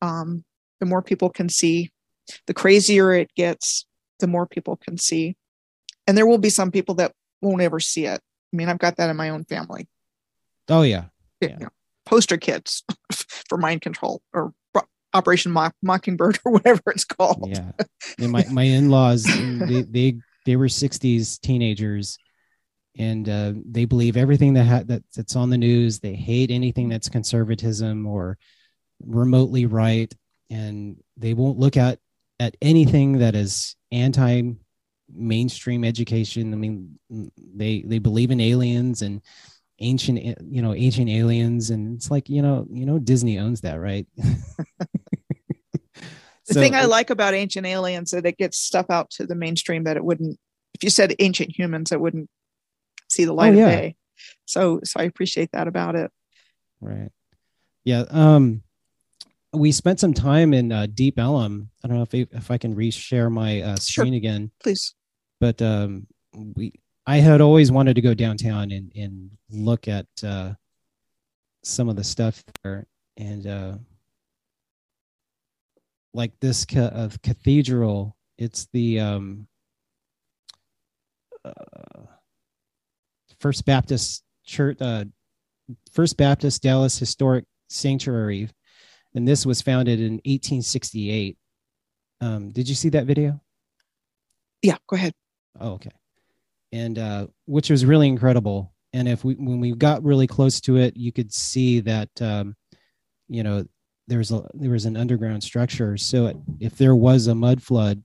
um, the more people can see the crazier it gets, the more people can see. And there will be some people that won't ever see it. I mean, I've got that in my own family. Oh yeah. you Yeah. know, poster kids for mind control or Operation Mock- Mockingbird or whatever it's called. Yeah. And my, my in-laws, they, they, they were 60s teenagers and uh, they believe everything that, ha- that that's on the news. They hate anything that's conservatism or remotely right. And they won't look at, at anything that is anti mainstream education. I mean, they, they believe in aliens and ancient, you know, ancient aliens. And it's like, you know, you know, Disney owns that, right? The So- thing I like about Ancient Aliens that it gets stuff out to the mainstream that it wouldn't. If you said Ancient Humans, it wouldn't see the light Oh, yeah. of day. So, so I appreciate that about it. Right. Yeah. Um, we spent some time in uh, Deep Ellum. I don't know if I, if I can reshare my uh, Sure. screen again, Please. but um, we I had always wanted to go downtown and and look at uh, some of the stuff there, and uh, like this ca- uh, cathedral. It's the um, uh, First Baptist Church, uh, First Baptist Dallas Historic Sanctuary, and this was founded in 1868. Um, did you see that video? Yeah, go ahead. Oh, okay. And uh, which was really incredible. And if we, when we got really close to it, you could see that, um, you know, there's a there was an underground structure. So it, if there was a mud flood,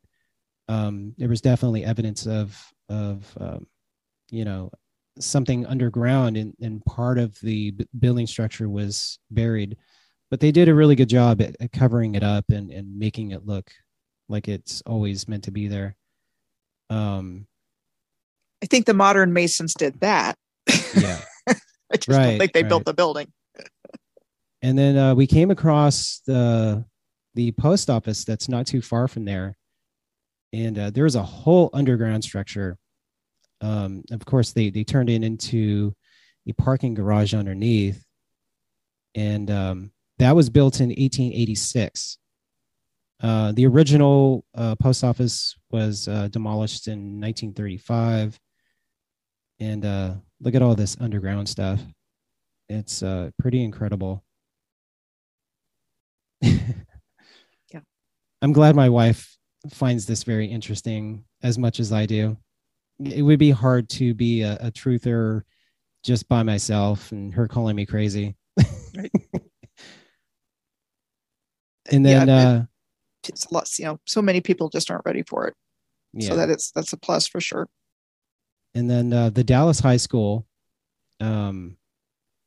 um, there was definitely evidence of of um, you know something underground, and, and part of the b- building structure was buried. But they did a really good job at, at covering it up and, and making it look like it's always meant to be there. Um, I think the modern Masons did that. yeah. I just Right, don't think they right. built the building. and then uh, we came across the the post office that's not too far from there and uh, there's a whole underground structure um, of course they they turned it into a parking garage underneath and um, that was built in 1886 uh, the original uh, post office was uh, demolished in 1935 and uh, look at all this underground stuff it's uh, pretty incredible Yeah. I'm glad my wife finds this very interesting as much as I do. It would be hard to be a, a truther just by myself and her calling me crazy. Right. and then, it- uh, It's a lot, you know, so many people just aren't ready for it. yeah. So that it's that's a plus for sure. and then uh, the Dallas High School, um,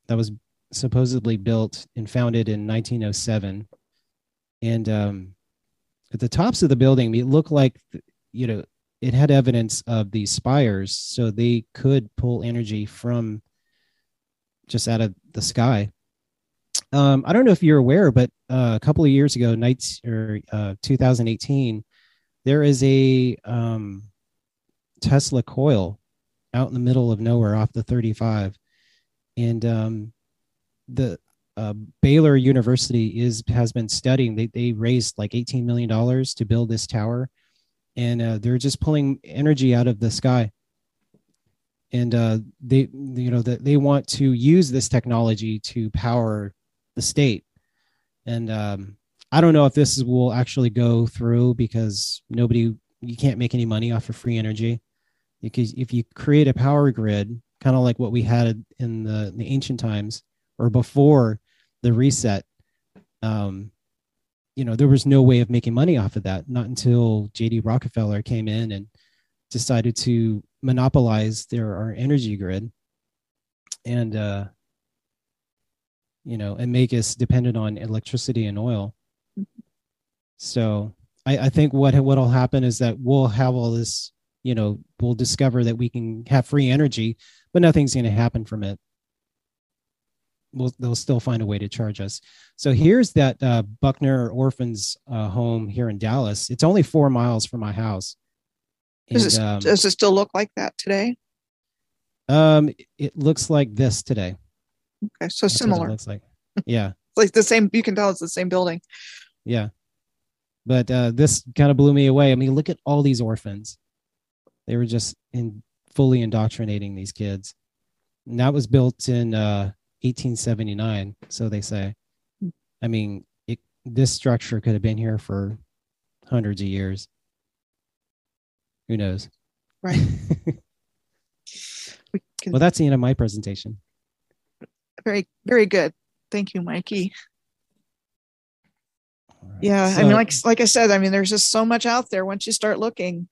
that was supposedly built and founded in 1907, and um, at the tops of the building, it looked like you know it had evidence of these spires, so they could pull energy from just out of the sky. Um, I don't know if you're aware, but uh, a couple of years ago, nights or uh, 2018, there is a um, Tesla coil out in the middle of nowhere off the 35 and um, the uh, baylor university is has been studying they, they raised like 18 million dollars to build this tower. And uh, they're just pulling energy out of the sky. And uh, they you know that they want to use this technology to power the state and um, i don't know if this is- will actually go through because nobody you can't make any money off of free energy. Because if you create a power grid kind of like what we had in the, the ancient times or before the reset um, you know there was no way of making money off of that not until jd rockefeller came in and decided to monopolize their our energy grid. And uh, you know and make us dependent on electricity and oil. So I, I think what what'll happen is that we'll have all this you know we'll discover that we can have free energy but nothing's going to happen from it. We'll, they'll still find a way to charge us. So here's that uh, buckner orphans uh, home here in dallas. It's only four miles from my house. Does it, um, does it still look like that today? um, it looks like this today Okay, so That's similar. looks like yeah Like the same. You can tell it's the same building. yeah But uh, this kind of blew me away. I mean, look at all these orphans. They were just in fully indoctrinating these kids. And that was built in uh, 1879, so they say. I mean, it, this structure could have been here for hundreds of years. Who knows? Right. We can- well, that's the end of my presentation. Very, very good. Thank you, Mikey. Right. Yeah, I mean, like like I said, I mean, there's just so much out there. Once you start looking,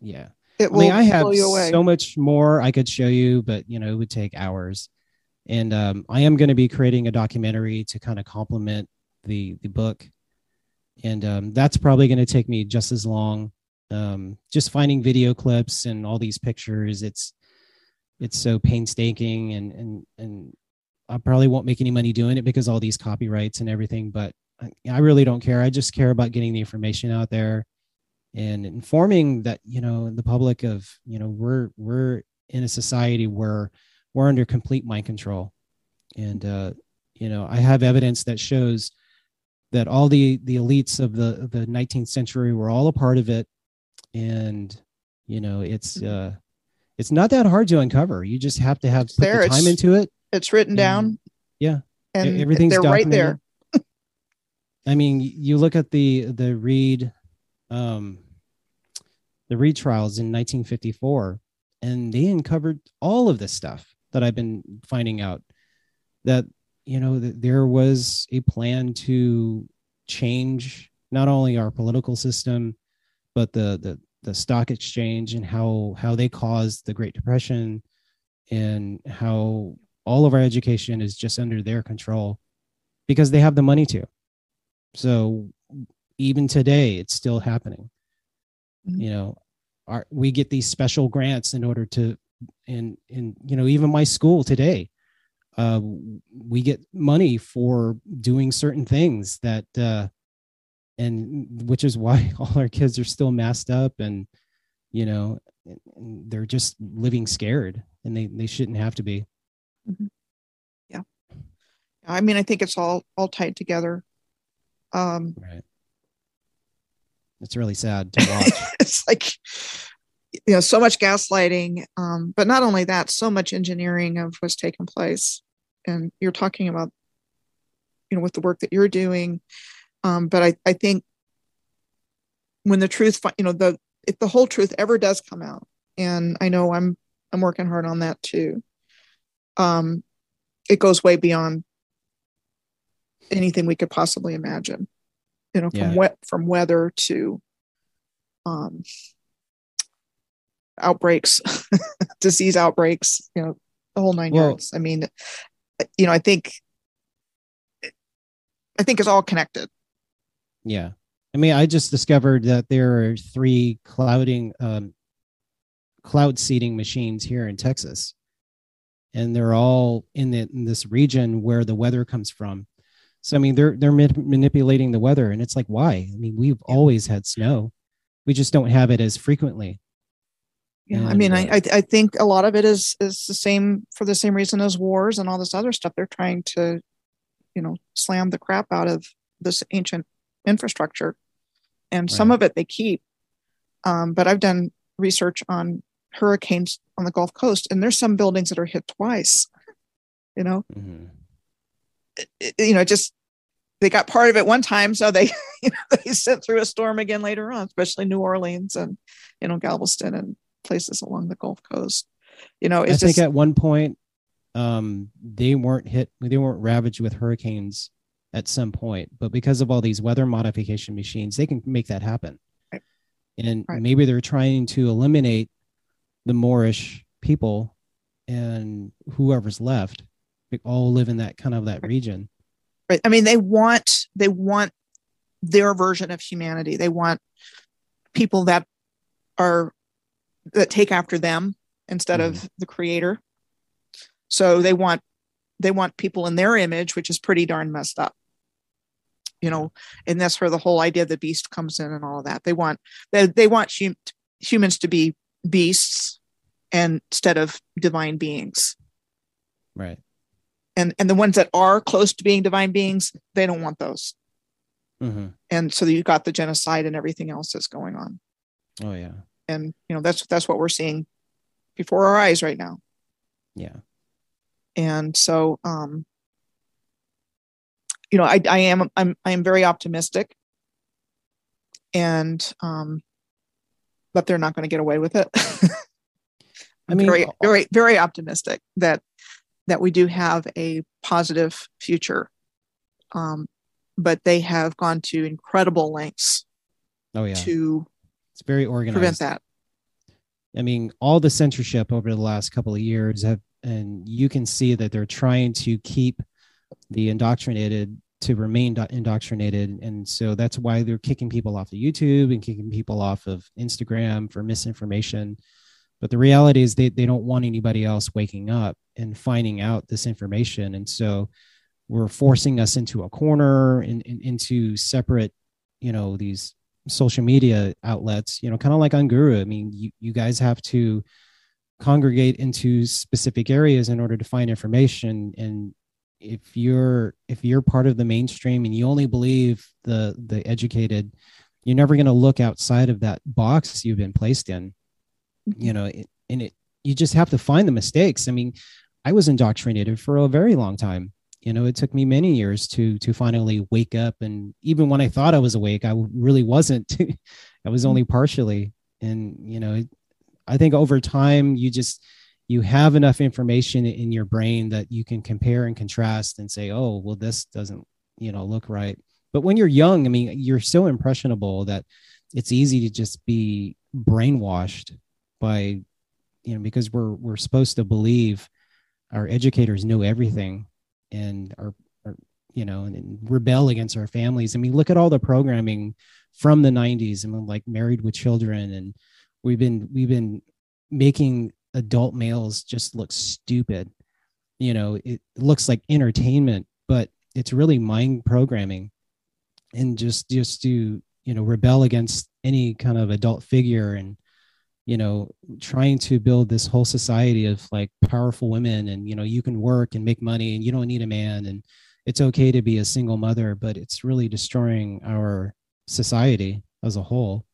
yeah. it I mean, I have blow you away. so much more I could show you, but you know, it would take hours. And um, I am going to be creating a documentary to kind of complement the the book, and um, that's probably going to take me just as long. Um, just finding video clips and all these pictures, it's it's so painstaking, and and and I probably won't make any money doing it because all these copyrights and everything. But I, I really don't care. I just care about getting the information out there and informing that you know the public of you know we're we're in a society where we're under complete mind control and uh you know i have evidence that shows that all the the elites of the the 19th century were all a part of it and you know it's uh it's not that hard to uncover you just have to have put there, the time into it it's written and- down. yeah, and everything's they're right there. I mean, you look at the the Reece, um, the Reece trials in 1954, and they uncovered all of this stuff that I've been finding out. That you know that there was a plan to change not only our political system, but the the the stock exchange and how how they caused the Great Depression, and how all of our education is just under their control because they have the money to. So even today, it's still happening. Mhm. You know, our, we get these special grants in order to, and and you know, even my school today, uh, we get money for doing certain things that, uh, and which is why all our kids are still masked up and, you know, they're just living scared, and they they shouldn't have to be. I mean, I think it's all all tied together. Um, Right. It's really sad to watch. it's like you know so much gaslighting um, but not only that so much engineering of what's taken place and you're talking about you know with the work that you're doing um, but I, I think when the truth you know the if the whole truth ever does come out and i know i'm i'm working hard on that too um, it goes way beyond anything we could possibly imagine you know from Yeah. wet from weather to um, outbreaks, disease outbreaks, you know, the whole nine Well- yards. I mean, you know, I think, I think it's all connected. Yeah. I mean, I just discovered that there are three clouding um cloud seeding machines here in Texas. And they're all in, the, in this region where the weather comes from. So I mean, they're they're manip- manipulating the weather and it's like why? I mean, we've Yeah. always had snow. We just don't have it as frequently. Yeah, I And, mean, I, uh, I I think a lot of it is is the same for the same reason as wars and all this other stuff. They're trying to, you know, slam the crap out of this ancient infrastructure, and some of it they keep. Um, but I've done research on hurricanes on the Gulf Coast, and there's some buildings that are hit twice. You know, Mhm. it- you know, just they got part of it one time, so they you know they sent through a storm again later on, especially New Orleans and you know Galveston and places along the Gulf Coast. You know, I it's think just at one point um they weren't hit they weren't ravaged with hurricanes at some point, but because of all these weather modification machines, they can make that happen. Right. And Right. maybe they're trying to eliminate the Moorish people and whoever's left. They all live in that kind of that region. right. I mean, they want they want their version of humanity. They want people that are that take after them instead of mm-hmm. the creator. So they want they want people in their image, which is pretty darn messed up. You know, and that's where the whole idea of the beast comes in and all of that. They want they, they want hum, humans to be beasts and instead of divine beings. Right. And and the ones that are close to being divine beings, they don't want those. Mhm. and so you got the genocide and everything else that's going on Oh yeah. and you know that's that's what we're seeing before our eyes right now Yeah. and so um you know i i am i'm i am very optimistic and um but they're not going to get away with it I mean, very very very optimistic that that we do have a positive future um but they have gone to incredible lengths oh yeah. to It's very organized. prevent that I mean, all the censorship over the last couple of years have, and you can see that they're trying to keep the indoctrinated to remain do- indoctrinated. And so that's why they're kicking people off of YouTube and kicking people off of Instagram for misinformation. But the reality is they, they don't want anybody else waking up and finding out this information. And so we're forcing us into a corner and, into separate, you know, these social media outlets, you know, kind of like on Guru. I mean, you, you guys have to congregate into specific areas in order to find information. And if you're if you're part of the mainstream and you only believe the the educated, you're never going to look outside of that box you've been placed in. Mm-hmm. You know, and it you just have to find the mistakes. I mean, I was indoctrinated for a very long time you know it took me many years to to finally wake up and even when i thought i was awake i really wasn't i was mm-hmm. only partially and you know it, i think over time you just you have enough information in your brain that you can compare and contrast and say oh well this doesn't you know look right. But when you're young i mean you're so impressionable that it's easy to just be brainwashed by you know because we're we're supposed to believe our educators know everything and are, are you know and, and rebel against our families. I mean look at all the programming from the 90s i mean like married with children and we've been we've been making adult males just look stupid. You know it looks like entertainment but it's really mind programming and just just to you know rebel against any kind of adult figure and you know trying to build this whole society of like powerful women and you know you can work and make money and you don't need a man and it's okay to be a single mother but it's really destroying our society as a whole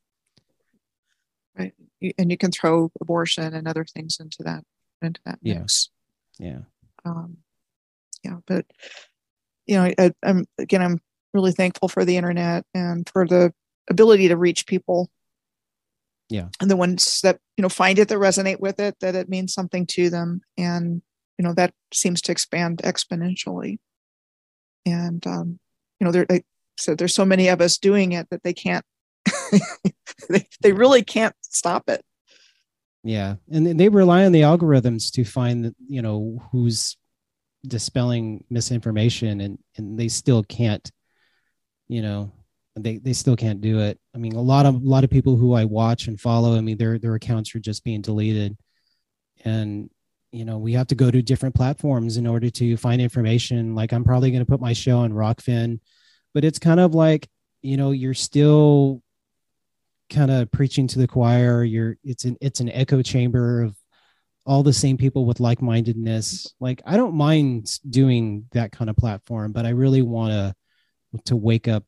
and you can throw abortion and other things into that into that Yeah. mix. Yeah. Um yeah but you know I, i'm again i'm really thankful for the internet and for the ability to reach people. Yeah. and the ones that you know find it that resonate with it that it means something to them. And you know that seems to expand exponentially. And um you know there like I said there's so many of us doing it that they can't they, they really can't stop it. Yeah. And they rely on the algorithms to find you know who's dispelling misinformation and and they still can't you know they they still can't do it. I mean a lot of a lot of people who i watch and follow i mean their their accounts are just being deleted. And you know we have to go to different platforms in order to find information. Like i'm probably going to put my show on Rokfin but it's kind of like you know you're still kind of preaching to the choir. You're it's an it's an echo chamber of all the same people with like-mindedness. Like i don't mind doing that kind of platform but i really want to to wake up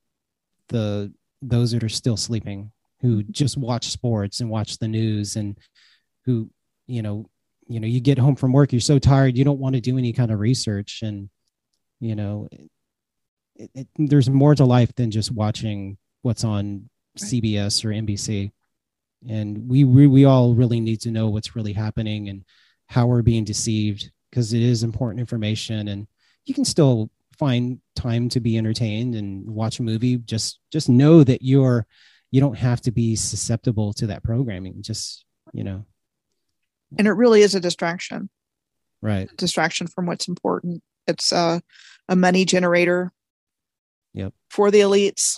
the those that are still sleeping who just watch sports and watch the news and who you know you know you get home from work you're so tired you don't want to do any kind of research. And you know it, it, there's more to life than just watching what's on cbs or nbc and we, we we all really need to know what's really happening and how we're being deceived because it is important information and you can still find time to be entertained and watch a movie. Just just know that you're you don't have to be susceptible to that programming. Just you know. And it really is a distraction. Right. Distraction from what's important. It's a, a money generator Yep. for the elites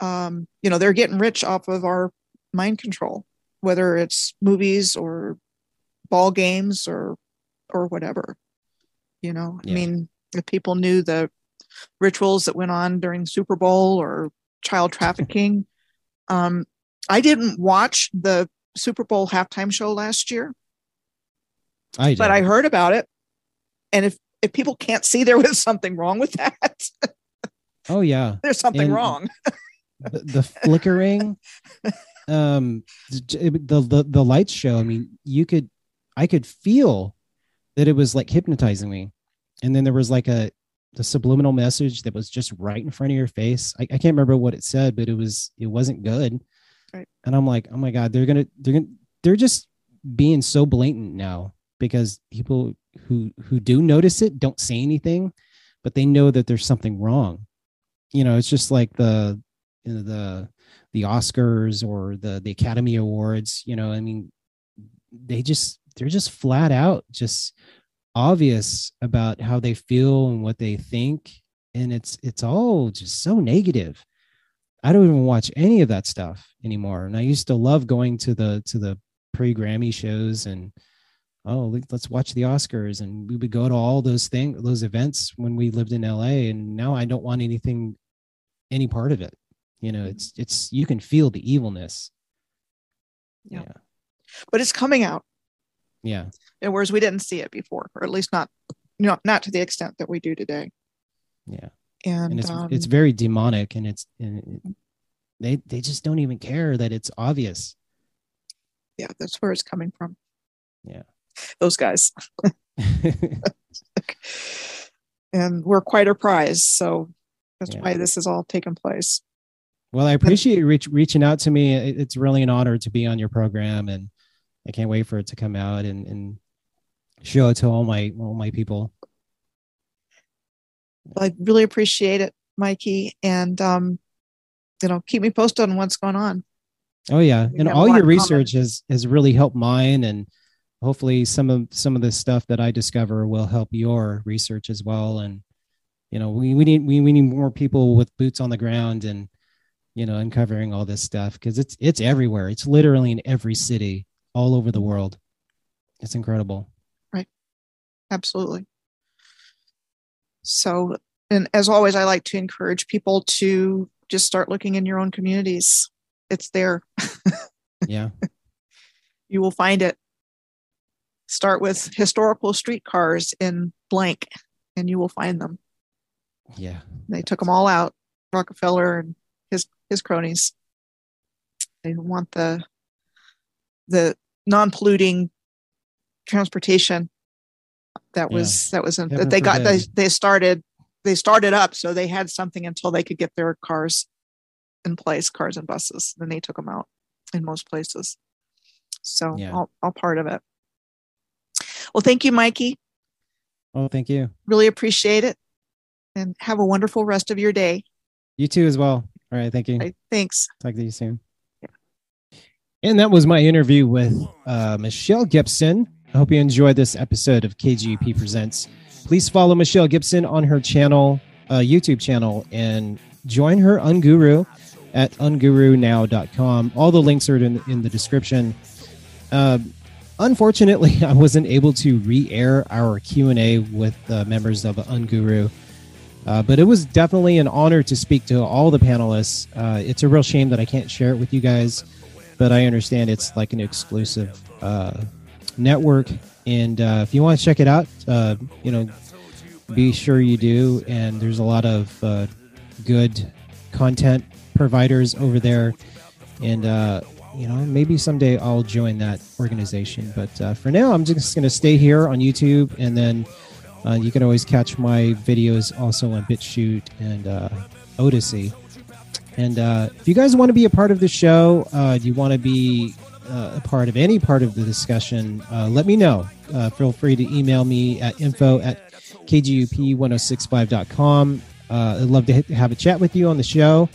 um, you know they're getting rich off of our mind control whether it's movies or ball games or or whatever you know Yeah. i mean if people knew the rituals that went on during super bowl or child trafficking um i didn't watch the super bowl halftime show last year i but. I heard about it. And if if people can't see there was something wrong with that, Oh yeah. There's something And- wrong. the, the flickering um the, the the lights show i mean you could i could feel that it was like hypnotizing me. And then there was like a the subliminal message that was just right in front of your face. I, I can't remember what it said but it was it wasn't good. Right. and i'm like oh my god they're gonna they're gonna they're just being so blatant now because people who who do notice it don't say anything but they know that there's something wrong. You know it's just like the you know, the the Oscars or the the Academy Awards, you know, I mean, they just they're just flat out just obvious about how they feel and what they think, and it's it's all just so negative. I don't even watch any of that stuff anymore. And I used to love going to the to the pre Grammy shows and oh let- let's watch the Oscars and we would go to all those things those events when we lived in LA and now I don't want anything any part of it you know it's it's you can feel the evilness Yeah. yeah But it's coming out. yeah and whereas we didn't see it before, or at least not, you know, not to the extent that we do today. yeah And, and it's um, it's very demonic and it's and it- they they just don't even care that it's obvious yeah, that's where it's coming from. Yeah. those guys, and we're quite a prize, so that's Yeah. why this is all taking place. Well i appreciate you reach, reaching out to me it's really an honor to be on your program and i can't wait for it to come out and and show it to all my all my people I really appreciate it, Mikey, and um, you know, keep me posted on what's going on. Oh yeah, We and all your research has has really helped mine, and hopefully some of some of the stuff that I discover will help your research as well. And you know, we we need we, we need more people with boots on the ground and you know uncovering all this stuff because it's it's everywhere. It's literally in every city all over the world. It's incredible. Right. Absolutely. So, and as always, I like to encourage people to just start looking in your own communities. It's there. Yeah, You will find it. Start with historical streetcars in blank, and you will find them. yeah, They took them all out. Rockefeller and his cronies. They want the the non-polluting transportation that Yeah. was that was in, that they got they, they started they started up so they had something until they could get their cars in place cars and buses then they took them out in most places so Yeah. all, all part of it well thank you mikey Oh, thank you. really appreciate it and have a wonderful rest of your day You too as well. All right, thank you. Right, thanks Talk to you soon. And that was my interview with uh, Michelle Gibson. I hope you enjoyed this episode of KGP Presents. Please follow Michelle Gibson on her channel, uh, YouTube channel, and join her Unguru at ungurunow.com. All the links are in, in the description. Uh, unfortunately, I wasn't able to re-air our Q&A with uh, members of Unguru. Uh, but it was definitely an honor to speak to all the panelists. Uh, it's a real shame that I can't share it with you guys, but I understand it's like an exclusive uh, network. And uh, if you want to check it out, uh, you know, be sure you do. And there's a lot of good content providers over there. And, you know, maybe someday I'll join that organization. But for now, I'm just going to stay here on YouTube and then. Uh, you can always catch my videos also on BitChute and uh, Odysee. And uh, if you guys want to be a part of the show, uh, you want to be uh, a part of any part of the discussion, uh, let me know. Feel free to email me at info at kgup1065.com. Uh, I'd love to have a chat with you on the show.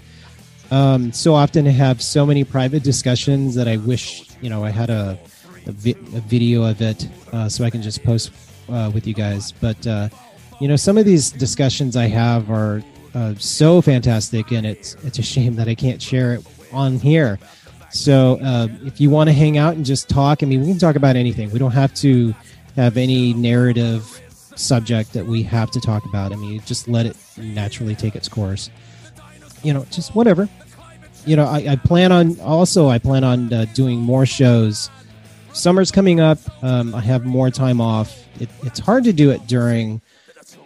Um, so often I have so many private discussions that I wish, you know, I had a, a, vi- a video of it so I can just post uh, with you guys. But uh, you know, some of these discussions I have are uh, so fantastic, and it's it's a shame that I can't share it on here. So uh, if you want to hang out and just talk, I mean, we can talk about anything. We don't have to have any narrative subject that we have to talk about. I mean, just let it naturally take its course. You know, just whatever. You know, I, I plan on also. I plan on uh, doing more shows summer's coming up. Um, I have more time off. It, it's hard to do it during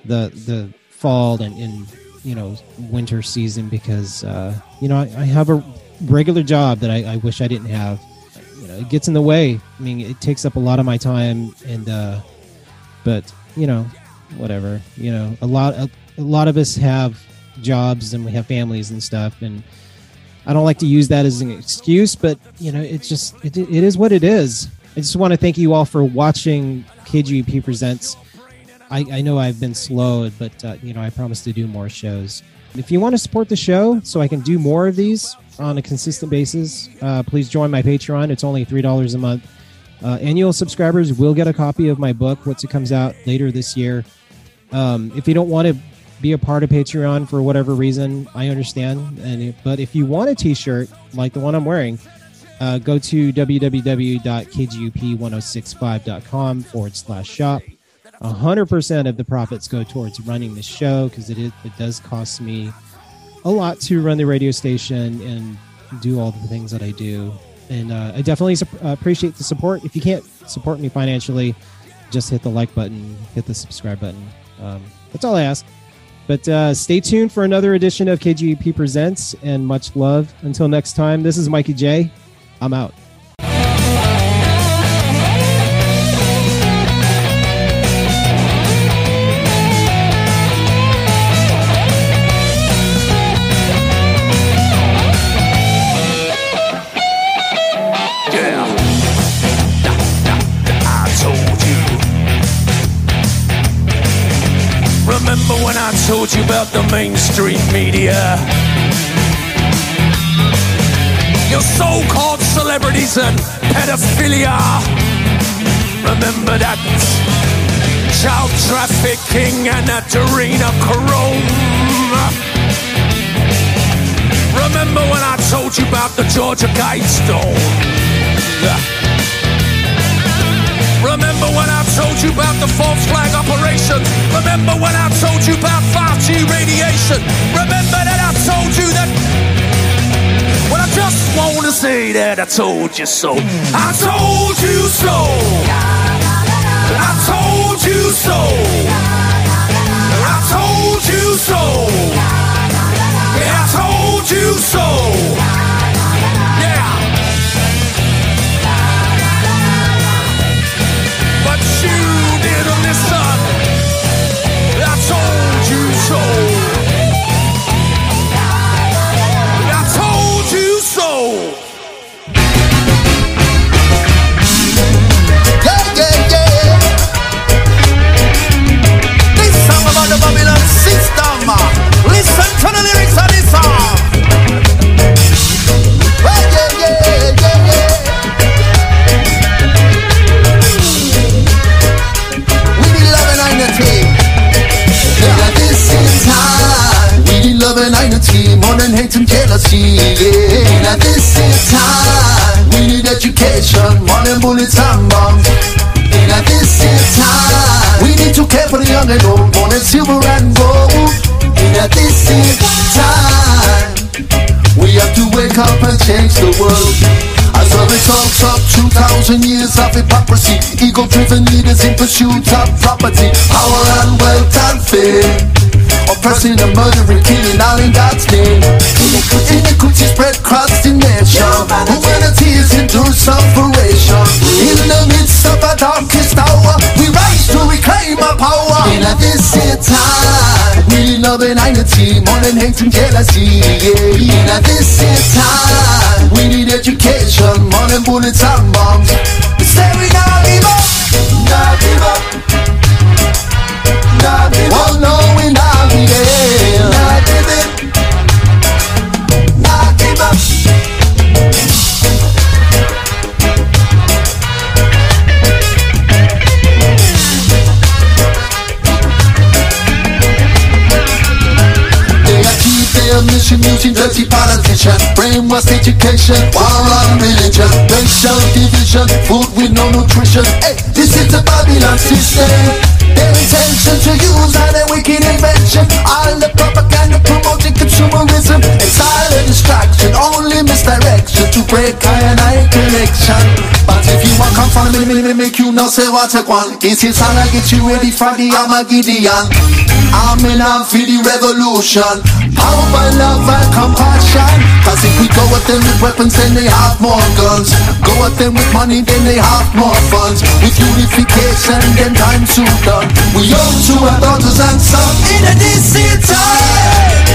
the the fall and, and you know winter season because uh, you know I, I have a regular job that I, I wish I didn't have. You know, it gets in the way. I mean, it takes up a lot of my time, and uh, but you know, whatever. You know, a lot a, a lot of us have jobs and we have families and stuff, and I don't like to use that as an excuse, but you know, it's just it, it is what it is. I just want to thank you all for watching KGP Presents. I, I know I've been slow, but uh, you know I promise to do more shows. If you want to support the show, so I can do more of these on a consistent basis, uh, please join my Patreon. It's only three dollars a month. Uh, annual subscribers will get a copy of my book once it comes out later this year. Um, if you don't want to be a part of Patreon for whatever reason, I understand. And but if you want a T-shirt like the one I'm wearing, uh, go to www.kgup1065.com forward slash shop. 100% of the profits go towards running the show because it, it does cost me a lot to run the radio station and do all the things that I do. And uh, I definitely sup- uh, appreciate the support. If you can't support me financially, just hit the like button, hit the subscribe button. Um, that's all I ask. But uh, stay tuned for another edition of KGP Presents and much love. Until next time, this is Mikey J. I'm out. Remember when I told you about the mainstream media? Your so called celebrities and pedophilia. Remember that child trafficking and adrenochrome. Remember when I told you about the Georgia Guidestone? Remember when I told you about the false flag operation? Remember when I told you about 5G radiation? Remember that I told you that? Well, I just want to say that I told you so. I told you so. I told you so. I told you so. Yeah, I told you so. Yeah. But you didn't listen. I told you so. And jealousy. Now this is time. We need education more bullets and bombs. Yeah, this is time. We need to care for the young and old more than silver and gold. Yeah, this is time. We have to wake up and change the world. As a result of 2,000 years of hypocrisy, ego-driven leaders in pursuit of property, power and wealth and fame. Oppressing and murdering, killing all in God's name. Iniquity spread across the nation. Humanity is into separation. In the midst of a darkest hour, we rise to reclaim our power. In a this time, we need love and unity more than hate and jealousy. Yeah. In a this time, we need education more than bullets and bombs. We say we not give brainwash education, war on religion, racial division, food with no nutrition. Hey, this is the Babylon system. Their intention to use all their wicked invention, all the propaganda promoting consumerism, and silent distraction, only misdirection to break high and high collection. But if you want come me, me, me, make you know say what I want. This is how I get you ready for the Armageddon. Arm in for the revolution. Power love and compassion. Cause if we go at them with weapons, then they have more guns. Go at them with money, then they have more funds. With unification, then time soon done. We owe to our daughters and sons in a decent time.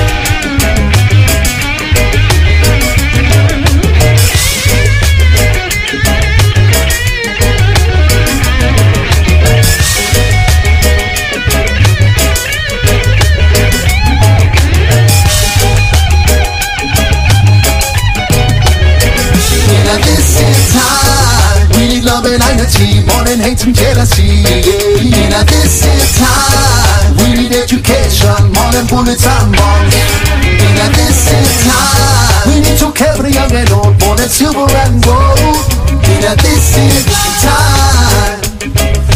A distant time, we need love and unity more than hate and jealousy. Yeah. In a distant time, we need education more than bullets and bombs. In a distant time, we need to the young and old more than silver and gold. In a distant time.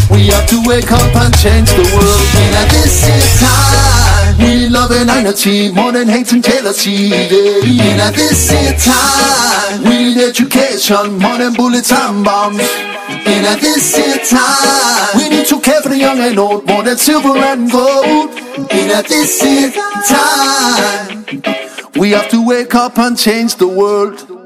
We have to wake up and change the world in a distant time. We love and unity more than hate and jealousy. Yeah. In a distant time, we need education more than bullets and bombs. In a distant time, we need to care for the young and old more than silver and gold. In a distant time, we have to wake up and change the world.